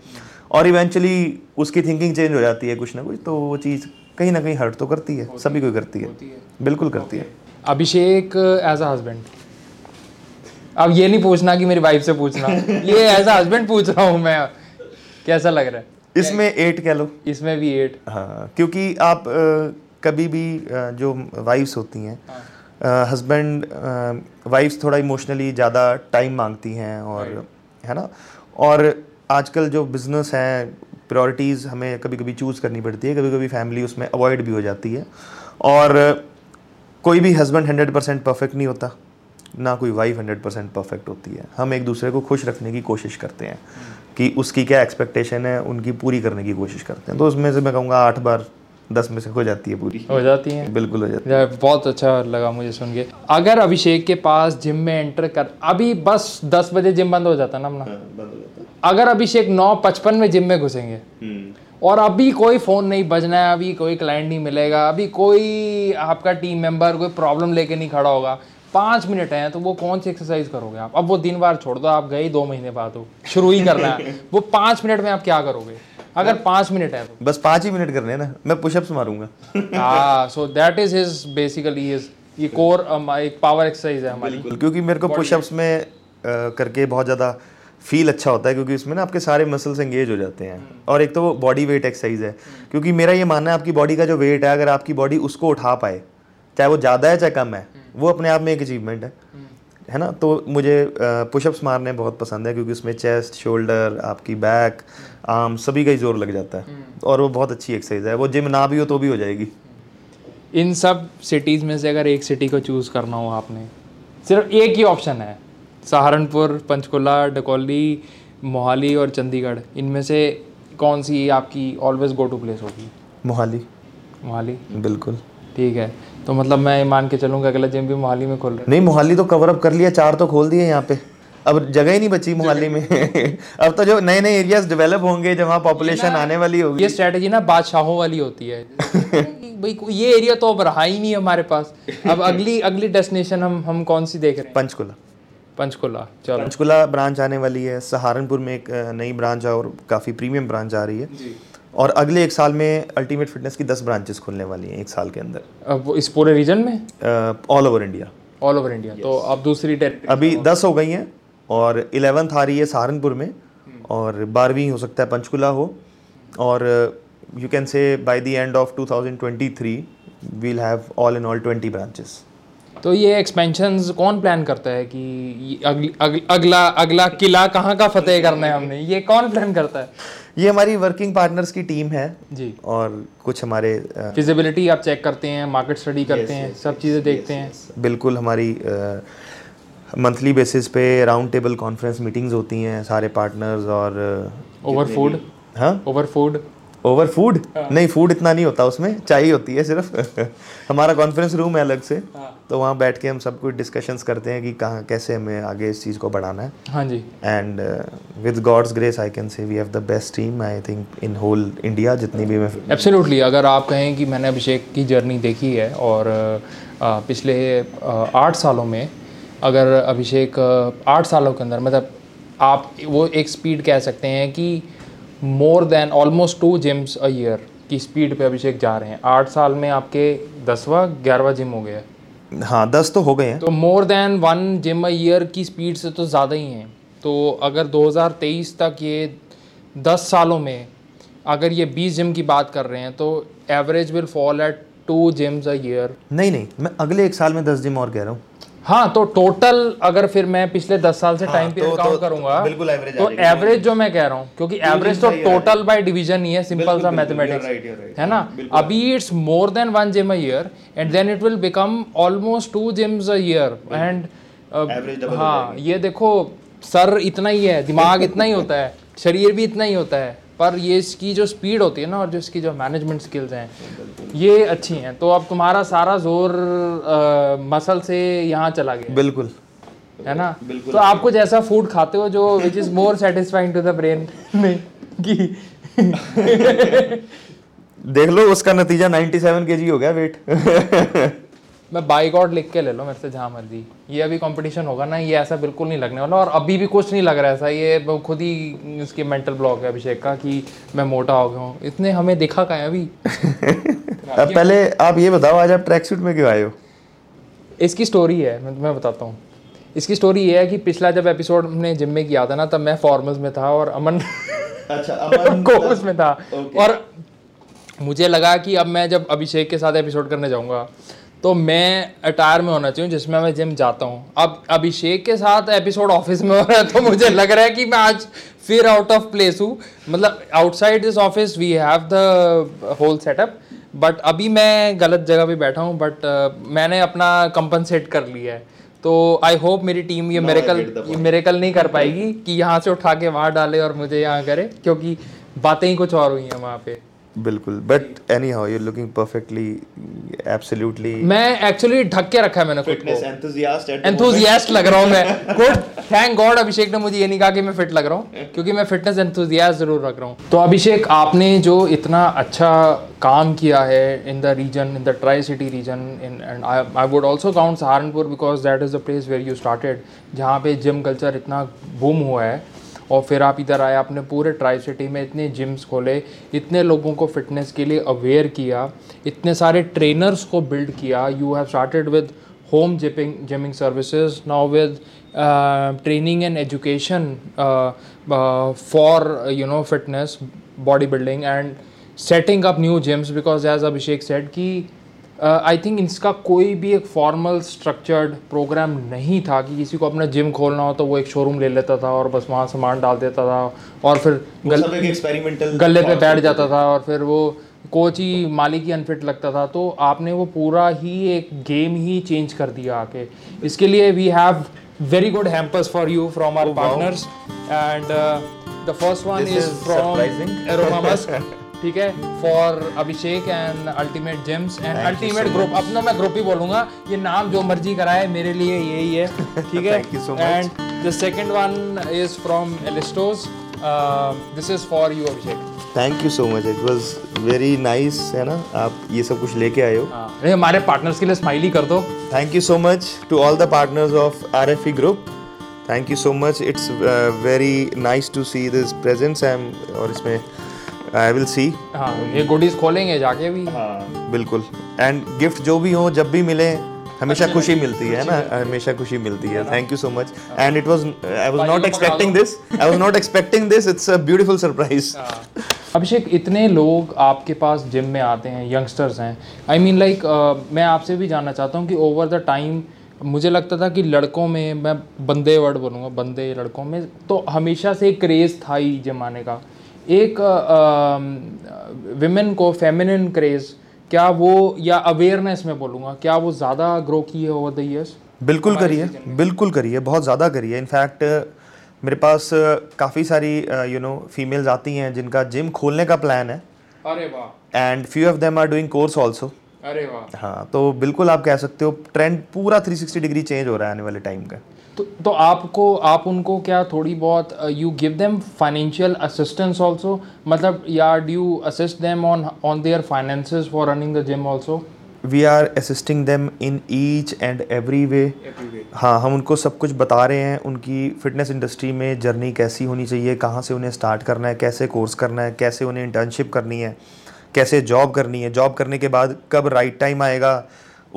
और इवेंचुअली उसकी थिंकिंग चेंज हो जाती है कुछ ना कुछ तो वो चीज़ कहीं ना कहीं हर्ट तो करती है सभी को करती है। बिल्कुल करती है। अभिषेक एज अ हस्बैंड अब ये नहीं पूछना कि मेरी वाइफ से पूछना। ये एज अ हस्बैंड पूछ रहा हूँ मैं। कैसा लग रहा है? इसमें एट कह लो। इसमें भी एट हाँ क्योंकि आप अ, कभी भी अ, जो वाइफ्स होती हैं हस्बैंड वाइफ्स थोड़ा इमोशनली ज़्यादा टाइम मांगती हैं और है ना? और आजकल जो बिज़नेस है प्रायोरिटीज़ हमें कभी कभी चूज़ करनी पड़ती है कभी कभी फैमिली उसमें अवॉइड भी हो जाती है। और कोई भी हस्बैंड हंड्रेड परसेंट परफेक्ट नहीं होता। ना कोई वाइफ हंड्रेड परसेंट परफेक्ट होती है। हम एक दूसरे को खुश रखने की कोशिश करते हैं कि उसकी क्या एक्सपेक्टेशन है उनकी पूरी करने की कोशिश करते हैं। तो उसमें से मैं कहूँगा आठ बार दस में से हो जाती है पूरी। हो जाती हैं? बिल्कुल हो जाती या, बहुत अच्छा लगा मुझे सुन के। अगर अभिषेक के पास जिम में एंटर कर अभी बस दस बजे जिम बंद हो जाता ना अपना? अगर अभिषेक नौ पचपन में जिम में घुसेंगे और अभी कोई फ़ोन नहीं बजना है अभी कोई क्लाइंट नहीं मिलेगा अभी कोई आपका टीम मेंबर कोई प्रॉब्लम लेके नहीं खड़ा होगा पाँच मिनट हैं तो वो कौन सी एक्सरसाइज करोगे आप? अब वो दिन बार छोड़ दो आप गए दो महीने बाद हो। शुरू ही करना है। वो पाँच मिनट में आप क्या करोगे? अगर पाँच मिनट है तो। बस पाँच ही मिनट करने हैं ना मैं पुशअप्स मारूँगा। हाँ so that is his basically his ये कोर एक पावर एक्सरसाइज है हमारी। क्योंकि मेरे को पुशअप्स में करके बहुत ज़्यादा फील अच्छा होता है क्योंकि उसमें ना आपके सारे मसल्स एंगेज हो जाते हैं। और एक तो वो बॉडी वेट एक्सरसाइज है। क्योंकि मेरा ये मानना है आपकी बॉडी का जो वेट है अगर आपकी बॉडी उसको उठा पाए चाहे वो ज़्यादा है चाहे कम है वो अपने आप में एक अचीवमेंट है। है ना? तो मुझे पुशअप्स मारने बहुत पसंद है क्योंकि उसमें चेस्ट शोल्डर आपकी बैक आर्म सभी का ही ज़ोर लग जाता है। और वो बहुत अच्छी एक्सरसाइज है। वो जिम ना भी हो तो भी हो जाएगी। इन सब सिटीज़ में से अगर एक सिटी को चूज़ करना हो आपने सिर्फ़ एक ही ऑप्शन है। सहारनपुर पंचकुला डकौली मोहाली और चंडीगढ़ इनमें से कौन सी आपकी ऑलवेज गो टू प्लेस होगी? मोहाली। मोहाली। बिल्कुल। ठीक है। तो मतलब मैं मान के चलूँगा अगला जिम भी मोहाली में खोल रहा नहीं मोहाली तो कवर अप कर लिया चार तो खोल दिए यहाँ पे। अब जगह ही नहीं बची मोहाली में। अब तो जो नए नए एरियाज़ डेवलप होंगे जहाँ पॉपुलेशन आने वाली होगी। ये स्ट्रेटजी ना बादशाहों वाली होती है। भाई ये एरिया तो अब रहा ही नहीं है हमारे पास। अब अगली अगली डेस्टिनेशन हम हम कौन सी देख रहे हैं? पंचकुला। पंचकुला चलो। पंचकुला ब्रांच आने वाली है। सहारनपुर में एक नई ब्रांच है और काफ़ी प्रीमियम ब्रांच आ रही है। और अगले एक साल में अल्टीमेट फिटनेस की दस ब्रांचेस खुलने वाली हैं एक साल के अंदर। अब वो इस पूरे रीजन में? All over India all over India तो अब दूसरी अभी दस हो गई हैं और इलेवेंथ आ रही है सहारनपुर में और बारहवीं हो सकता है पंचकुला हो। और you can say by the end of 2023 will have all in all 20 branches तो ये एक्सपेंशंस कौन प्लान करता है कि अगली अगल, अगला अगला किला कहाँ का फतेह करना है हमने? ये कौन प्लान करता है? ये हमारी वर्किंग पार्टनर्स की टीम है जी। और कुछ हमारे फिजिबिलिटी आप चेक करते हैं मार्केट स्टडी करते हैं सब चीज़ें देखते हैं। बिल्कुल हमारी मंथली बेसिस पे राउंड टेबल कॉन्फ्रेंस मीटिंग्स होती हैं सारे पार्टनर्स और ओवर फ़ूड हाँ? ओवर फ़ूड ओवर फ़ूड नहीं फ़ूड इतना नहीं होता उसमें चाय होती है सिर्फ़। हमारा कॉन्फ्रेंस रूम है अलग से। तो वहाँ बैठ के हम सब कुछ डिस्कशंस करते हैं कि कहाँ कैसे हमें आगे इस चीज़ को बढ़ाना है। हाँ जी। And with God's grace I can say we have the best team I think in whole India जितनी भी मैं एब्सोल्युटली अगर आप कहें कि मैंने अभिषेक की जर्नी देखी है और अ, पिछले आठ सालों में अगर अभिषेक आठ सालों के अंदर मतलब आप वो एक स्पीड कह सकते हैं कि more than almost two gyms a year की स्पीड पे अभिषेक जा रहे हैं। आठ साल में आपके दसवा ग्यारहवा जिम हो गया। है हाँ दस तो हो गए हैं। तो more than one gym a year की स्पीड से तो ज़्यादा ही हैं। तो अगर 2023 तक ये 10 सालों में अगर ये 20 जिम की बात कर रहे हैं तो average will fall at two gyms a year नहीं नहीं मैं अगले एक साल में दस जिम और कह रहा हूँ। हाँ तो टोटल अगर फिर मैं पिछले दस साल से टाइम तो- पीरियड तो- काउंट करूँगा बिल्कुल आ तो एवरेज जो मैं कह रहा हूँ क्योंकि एवरेज तो ही टोटल बाय डिवीज़न ही है सिंपल सा मैथमेटिक्स है ना? अभी it's more than one gym a year and then it will become almost two gyms a year and हो हाँ ये देखो सर इतना ही है दिमाग इतना ही होता है शरीर भी इतना ही होता है। पर ये इसकी जो स्पीड होती है ना और जो इसकी जो मैनेजमेंट स्किल्स हैं ये अच्छी हैं। तो अब तुम्हारा सारा ज़ोर आ, मसल से यहाँ चला गया बिल्कुल। है ना? बिल्कुल। तो आप कुछ ऐसा फ़ूड खाते हो जो which is more satisfying to the brain नहीं। कि देख लो उसका नतीजा 97 केजी हो गया वेट मैं बाई गॉड लिख के ले लो मेरे से जहाँ मर्ज़ी। ये अभी कंपटीशन होगा ना ये ऐसा बिल्कुल नहीं लगने वाला और अभी भी कुछ नहीं लग रहा ऐसा। ये खुद ही इसकी मेंटल ब्लॉक है अभिषेक का कि मैं मोटा हो गया हूँ। इतने हमें दिखा का है अभी? अब पहले आप ये बताओ आज आप ट्रैक सूट में क्यों आए हो? इसकी स्टोरी है मैं तुम्हें बताता हूँ। इसकी स्टोरी ये है कि पिछला जब एपिसोड हमने जिम में किया था ना तब मैं फॉर्मल्स में था और अमन अच्छा कोर्स में था। और मुझे लगा कि अब मैं जब अभिषेक के साथ एपिसोड करने जाऊँगा तो मैं अटायर में होना चाहिए जिसमें मैं जिम जाता हूँ। अब अभिषेक के साथ एपिसोड ऑफ़िस में हो रहा है तो मुझे लग रहा है कि मैं आज फिर आउट ऑफ़ प्लेस हूँ। मतलब outside this office we have the whole setup but अभी मैं गलत जगह पे बैठा हूँ बट uh, मैंने अपना कंपनसेट कर लिया है। तो आई होप मेरी टीम ये मेरेकल ये मेरेकल नहीं कर पाएगी कि यहाँ से उठा के वहाँ डाले और मुझे यहाँ करे क्योंकि बातें ही कुछ और हुई हैं वहाँ पे। बिल्कुल but anyhow you looking perfectly absolutely मैं एक्चुअली ढक के रखा है मैंने खुद को। एंथुजियास्ट लग रहा हूँ मैं। गुड थैंक गॉड अभिषेक ने मुझे ये नहीं कहा कि मैं फिट लग रहा हूँ क्योंकि मैं फिटनेस एंथुजियास्ट ज़रूर रख रहा हूँ। तो अभिषेक आपने जो इतना अच्छा काम किया है in the region in the tri city region in and I would also count Saharanpur because that is the place where you started जहाँ पे जिम कल्चर इतना बूम हुआ है। और फिर आप इधर आए, आपने पूरे ट्राई सिटी में इतने जिम्स खोले, इतने लोगों को फिटनेस के लिए अवेयर किया, इतने सारे ट्रेनर्स को बिल्ड किया। You have started with home gyping gymming services now with training and education for you know fitness body building and setting up new gyms because as Abhishek said कि I think इसका कोई भी एक formal structured programme नहीं था कि किसी को अपना जिम खोलना हो तो वो एक शोरूम ले लेता था और बस वहाँ सामान डाल देता था और फिर गल, एक्सपेरिमेंटल गले पे बैठ जाता था। और फिर वो कोच ही मालिक ही अनफिट लगता था तो आपने वो पूरा ही एक गेम ही चेंज कर दिया आके। इसके लिए we have very good hampers for you from our partners and the first one This is is from ठीक है? For Abhishek and ultimate gyms and ultimate group अपना मैं ग्रुप ही बोलूँगा। ये नाम जो मर्ज़ी कराए मेरे लिए यही है। ठीक है. And the second one is from Elistos this is for you Abhishek thank you so much it was very nice है ना? आप ये सब कुछ लेके आए हो। हाँ, अरे हमारे पार्टनर्स के लिए स्माइल कर दो। Thank you so much to all the partners of R F E group thank you so much it's very nice to see this presence I am और इसमें आई विल सी हाँ ये goodies खोलेंगे जाके भी। हाँ। बिल्कुल। एंड गिफ्ट जो भी हो जब भी मिले हमेशा खुशी मिलती है ना? हमेशा खुशी मिलती है। Thank you so much and it was I was not expecting this I was not expecting this it's a beautiful surprise Abhishek इतने लोग आपके पास जिम में आते हैं यंगस्टर्स हैं। आई मीन लाइक मैं आपसे भी जानना चाहता हूँ कि ओवर द टाइम मुझे लगता था कि लड़कों में मैं बंदे वर्ड बोलूँगा बंदे लड़कों में तो हमेशा से एक क्रेज़ था ही जिम आने का। एक विमेन को फेमिनिन क्रेज़ क्या वो या अवेयरनेस में बोलूँगा क्या वो ज़्यादा ग्रो की है ओवर द ईयर्स बिल्कुल करिए बिल्कुल करिए बहुत ज़्यादा करिए इनफैक्ट मेरे पास काफ़ी सारी यू नो फीमेल्स आती हैं जिनका जिम खोलने का प्लान है। अरे वाह। And few of them are doing course also अरे वाह। हाँ तो बिल्कुल आप कह सकते हो ट्रेंड पूरा 360 डिग्री चेंज हो रहा है आने वाले टाइम का। तो तो आपको आप उनको क्या थोड़ी बहुत you give them financial assistance also मतलब या do you assist them on on their finances for running the gym also we are assisting them in each and every way हाँ हम उनको सब कुछ बता रहे हैं उनकी फिटनेस इंडस्ट्री में जर्नी कैसी होनी चाहिए कहाँ से उन्हें स्टार्ट करना है कैसे कोर्स करना है कैसे उन्हें इंटर्नशिप करनी है कैसे जॉब करनी है। जॉब करने के बाद कब राइट टाइम आएगा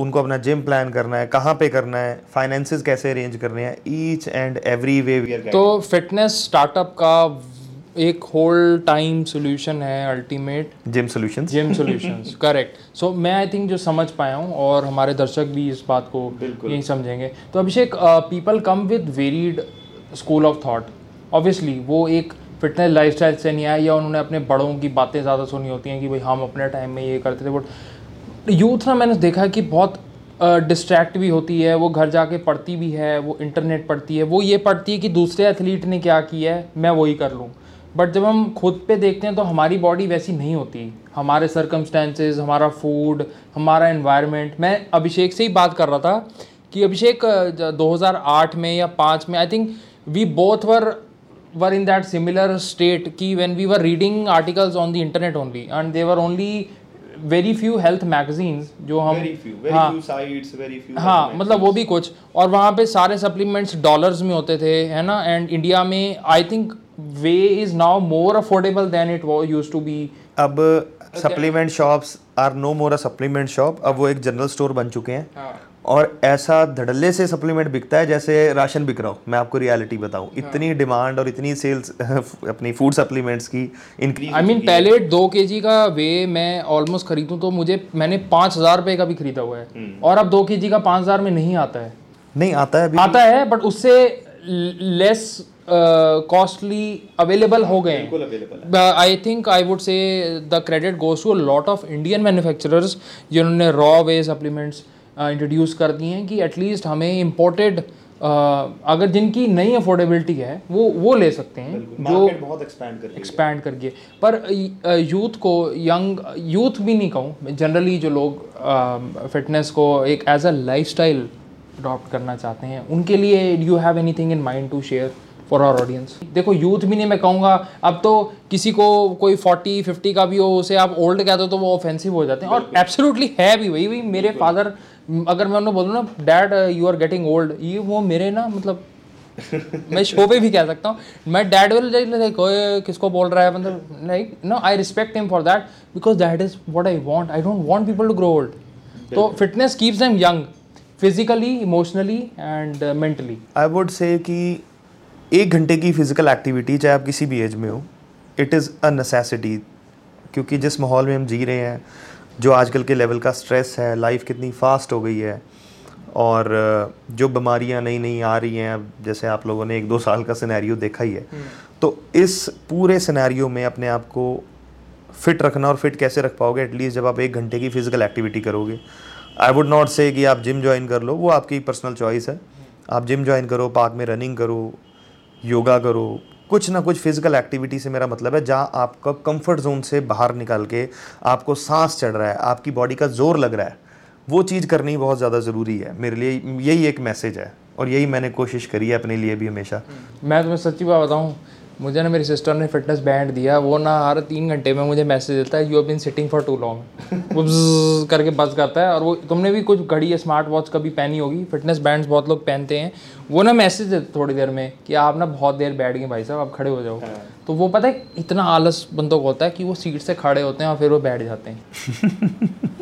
उनको अपना जिम प्लान करना है कहाँ पे करना है फाइनेंसेस कैसे अरेंज करने हैं each and every way we are तो फिटनेस स्टार्टअप का एक होल टाइम सोल्यूशन है ultimate gym solutions gym solutions correct so मैं आई थिंक जो समझ पाया हूँ और हमारे दर्शक भी इस बात को यही समझेंगे। तो Abhishek people come with varied school of thought obviously वो एक फिटनेस लाइफस्टाइल से नहीं आया या उन्होंने अपने बड़ों की बातें ज़्यादा सुनी होती हैं कि भाई हम अपने टाइम में ये करते थे बट यूथ ना मैंने देखा है कि बहुत डिस्ट्रैक्ट भी होती है वो घर जाके पढ़ती भी है वो इंटरनेट पढ़ती है वो ये पढ़ती है कि दूसरे एथलीट ने क्या किया है मैं वही कर लूँ। बट जब हम खुद पे देखते हैं तो हमारी बॉडी वैसी नहीं होती। हमारे सरकमस्टेंसेज हमारा फ़ूड हमारा इन्वायरमेंट मैं अभिषेक से ही बात कर रहा था कि अभिषेक अ, 2008 में या पाँच में I think we both were were in that similar state कि when we were reading articles on the internet only and they were only very few health magazines जो हम हाँ। few sites, very few हाँ मतलब वो भी कुछ। और वहाँ पे सारे सप्लीमेंट्स डॉलर्स में होते थे है ना? एंड इंडिया में I think whey is now more affordable than it used to be अब supplement shops are no more a supplement shop अब वो एक जनरल स्टोर बन चुके हैं। हाँ। और ऐसा धड़ल्ले से सप्लीमेंट बिकता है जैसे राशन बिक रहा हो। मैं आपको रियलिटी बताऊँ। इतनी डिमांड और इतनी सेल्स अपनी फ़ूड सप्लीमेंट्स की इंक्रीज आई मीन पहले दो के जी का वे मैं ऑलमोस्ट खरीदूं तो मुझे मैंने पाँच हज़ार रुपये का भी खरीदा हुआ है। और अब दो के जी का पाँच हज़ार में नहीं आता है। नहीं आता है अभी। आता है बट उससे लेस कॉस्टली अवेलेबल हो गए हैं। I think I would say the credit goes to lot of Indian manufacturers जिन्होंने रॉ वे सप्लीमेंट्स इंट्रोड्यूस कर दिए हैं कि एटलीस्ट हमें इम्पोर्टेड अगर जिनकी नई अफोर्डेबिलिटी है वो वो ले सकते हैं जो बहुत एक्सपैंड कर एक्सपैंड करके पर यूथ को यंग यूथ भी नहीं कहूँ जनरली जो लोग फिटनेस को एक एज अ लाइफस्टाइल अडॉप्ट करना चाहते हैं उनके लिए you have anything in mind to share for our audience देखो यूथ भी नहीं मैं कहूँगा अब तो किसी को कोई 40 50 का भी हो उसे आप ओल्ड कहते हो तो वो ऑफेंसिव हो जाते हैं। और एब्सोल्युटली है भी वही वही मेरे फादर अगर मैं उन्हें बोलूँ ना dad you are getting old ये वो मेरे ना मतलब मैं शो पे भी कह सकता हूँ। मैं डैड विल लाइक किसको बोल रहा है? मतलब like no I respect him for that because that is what I want I don't want people to grow old तो fitness keeps them young physically emotionally and mentally I would say कि एक घंटे की physical activity चाहे आप किसी भी as में हो इट इज़ अ नेसेसिटी क्योंकि जिस माहौल में हम जी रहे हैं जो आजकल के लेवल का स्ट्रेस है लाइफ कितनी फास्ट हो गई है और जो बीमारियाँ नई नई आ रही हैं अब जैसे आप लोगों ने एक दो साल का सिनेरियो देखा ही है। तो इस पूरे सिनेरियो में अपने आप को फिट रखना और फिट कैसे रख पाओगे? एटलीस्ट जब आप एक घंटे की फ़िज़िकल एक्टिविटी करोगे। आई वुड नॉट से कि आप जिम ज्वाइन कर लो वो आपकी पर्सनल चॉइस है। आप जिम ज्वाइन करो पार्क में रनिंग करो योगा करो कुछ ना कुछ फ़िज़िकल एक्टिविटी से मेरा मतलब है, जहाँ आपका कंफर्ट जोन से बाहर निकल के आपको सांस चढ़ रहा है, आपकी बॉडी का ज़ोर लग रहा है, वो चीज़ करनी बहुत ज़्यादा ज़रूरी है। मेरे लिए यही एक मैसेज है और यही मैंने कोशिश करी है अपने लिए भी हमेशा। मैं तुम्हें सच्ची बात बताऊँ, मुझे ना मेरी सिस्टर ने फिटनेस बैंड दिया, वो ना हर तीन घंटे में मुझे मैसेज देता है you have been sitting for too long वो करके बस करता है और वो, तुमने भी कुछ घड़ी या स्मार्ट वॉच कभी पहनी होगी? फिटनेस बैंड्स बहुत लोग पहनते हैं। वो ना मैसेज देते थोड़ी देर में कि आप ना बहुत देर बैठ गए भाई साहब आप खड़े हो जाओ। तो वो पता है इतना आलस बंदों को होता है कि वो सीट से खड़े होते हैं और फिर वो बैठ जाते हैं।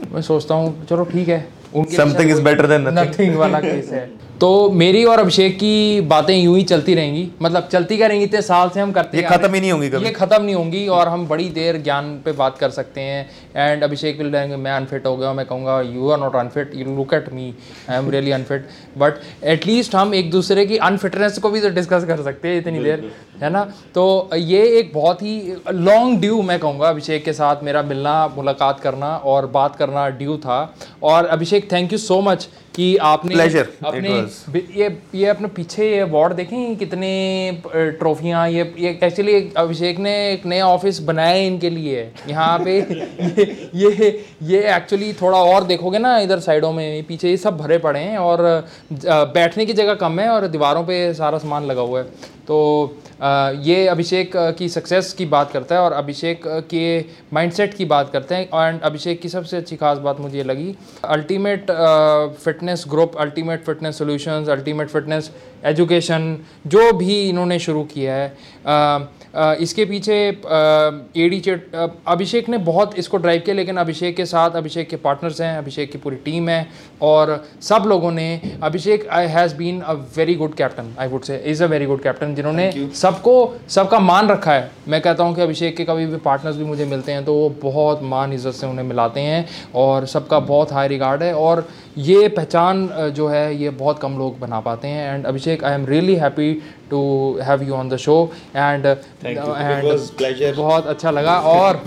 मैं सोचता हूँ चलो ठीक है is better than nothing. Nothing वाला केस है। तो मेरी और अभिषेक की बातें यूँ ही चलती रहेंगी मतलब चलती क्या रहेंगी इतने साल से हम करते ये खत्म ही नहीं होंगी कभी। ये खत्म नहीं होंगी और हम बड़ी देर ज्ञान पे बात कर सकते हैं। एंड अभिषेक विल कहेंगे मैं अनफिट हो गया मैं कहूँगा you are not unfit you look at me I am really unfit but at least हम एक दूसरे की अनफिटनेस को भी तो डिस्कस कर सकते हैं इतनी देर है ना? तो ये एक बहुत ही लॉन्ग ड्यू मैं कहूँगा अभिषेक के साथ मेरा मिलना मुलाकात करना और बात करना ड्यू था। और Abhishek thank you so much कि आपने Pleasure. अपने ये ये अपने पीछे ये अवार्ड देखें कितने ट्रॉफियाँ ये ये एक्चुअली अभिषेक ने एक नया ऑफ़िस बनाया है इनके लिए यहाँ पे ये ये एक्चुअली थोड़ा और देखोगे ना इधर साइडों में पीछे ये सब भरे पड़े हैं और बैठने की जगह कम है और दीवारों पे सारा सामान लगा हुआ है तो ये अभिषेक की सक्सेस की बात करता है और अभिषेक के माइंडसेट की बात करते हैं एंड अभिषेक की सबसे अच्छी खास बात मुझे लगी। Ultimate fitness group ultimate fitness solutions ultimate fitness education जो भी इन्होंने शुरू किया है अ, अ, इसके पीछे एडी चेट अभिषेक ने बहुत इसको ड्राइव किया लेकिन अभिषेक के साथ अभिषेक के पार्टनर्स हैं अभिषेक की पूरी टीम है और सब लोगों ने Abhishek I has been a very good captain I would say is a very good captain जिन्होंने सबको सबका मान रखा है। मैं कहता हूँ कि अभिषेक के कभी भी पार्टनर्स भी मुझे मिलते हैं तो वो बहुत मान इज़्ज़त से उन्हें मिलाते हैं और सबका बहुत हाई रिगार्ड है और ये पहचान जो है ये बहुत कम लोग बना पाते हैं। And Abhishek I am really happy to have you on the show and and बहुत अच्छा लगा और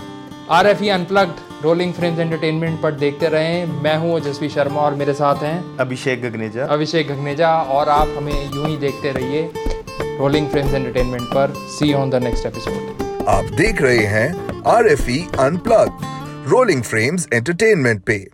R F E unplugged rolling frames entertainment पर देखते रहें। मैं हूँ ओजस्वी शर्मा और मेरे साथ हैं अभिषेक गगनेजा। अभिषेक गगनेजा और आप हमें यूँ ही देखते रहिए। रोलिंग फ्रेम्स एंटरटेनमेंट पर see on the next episode आप देख रहे हैं R F E unplug rolling frames entertainment पे।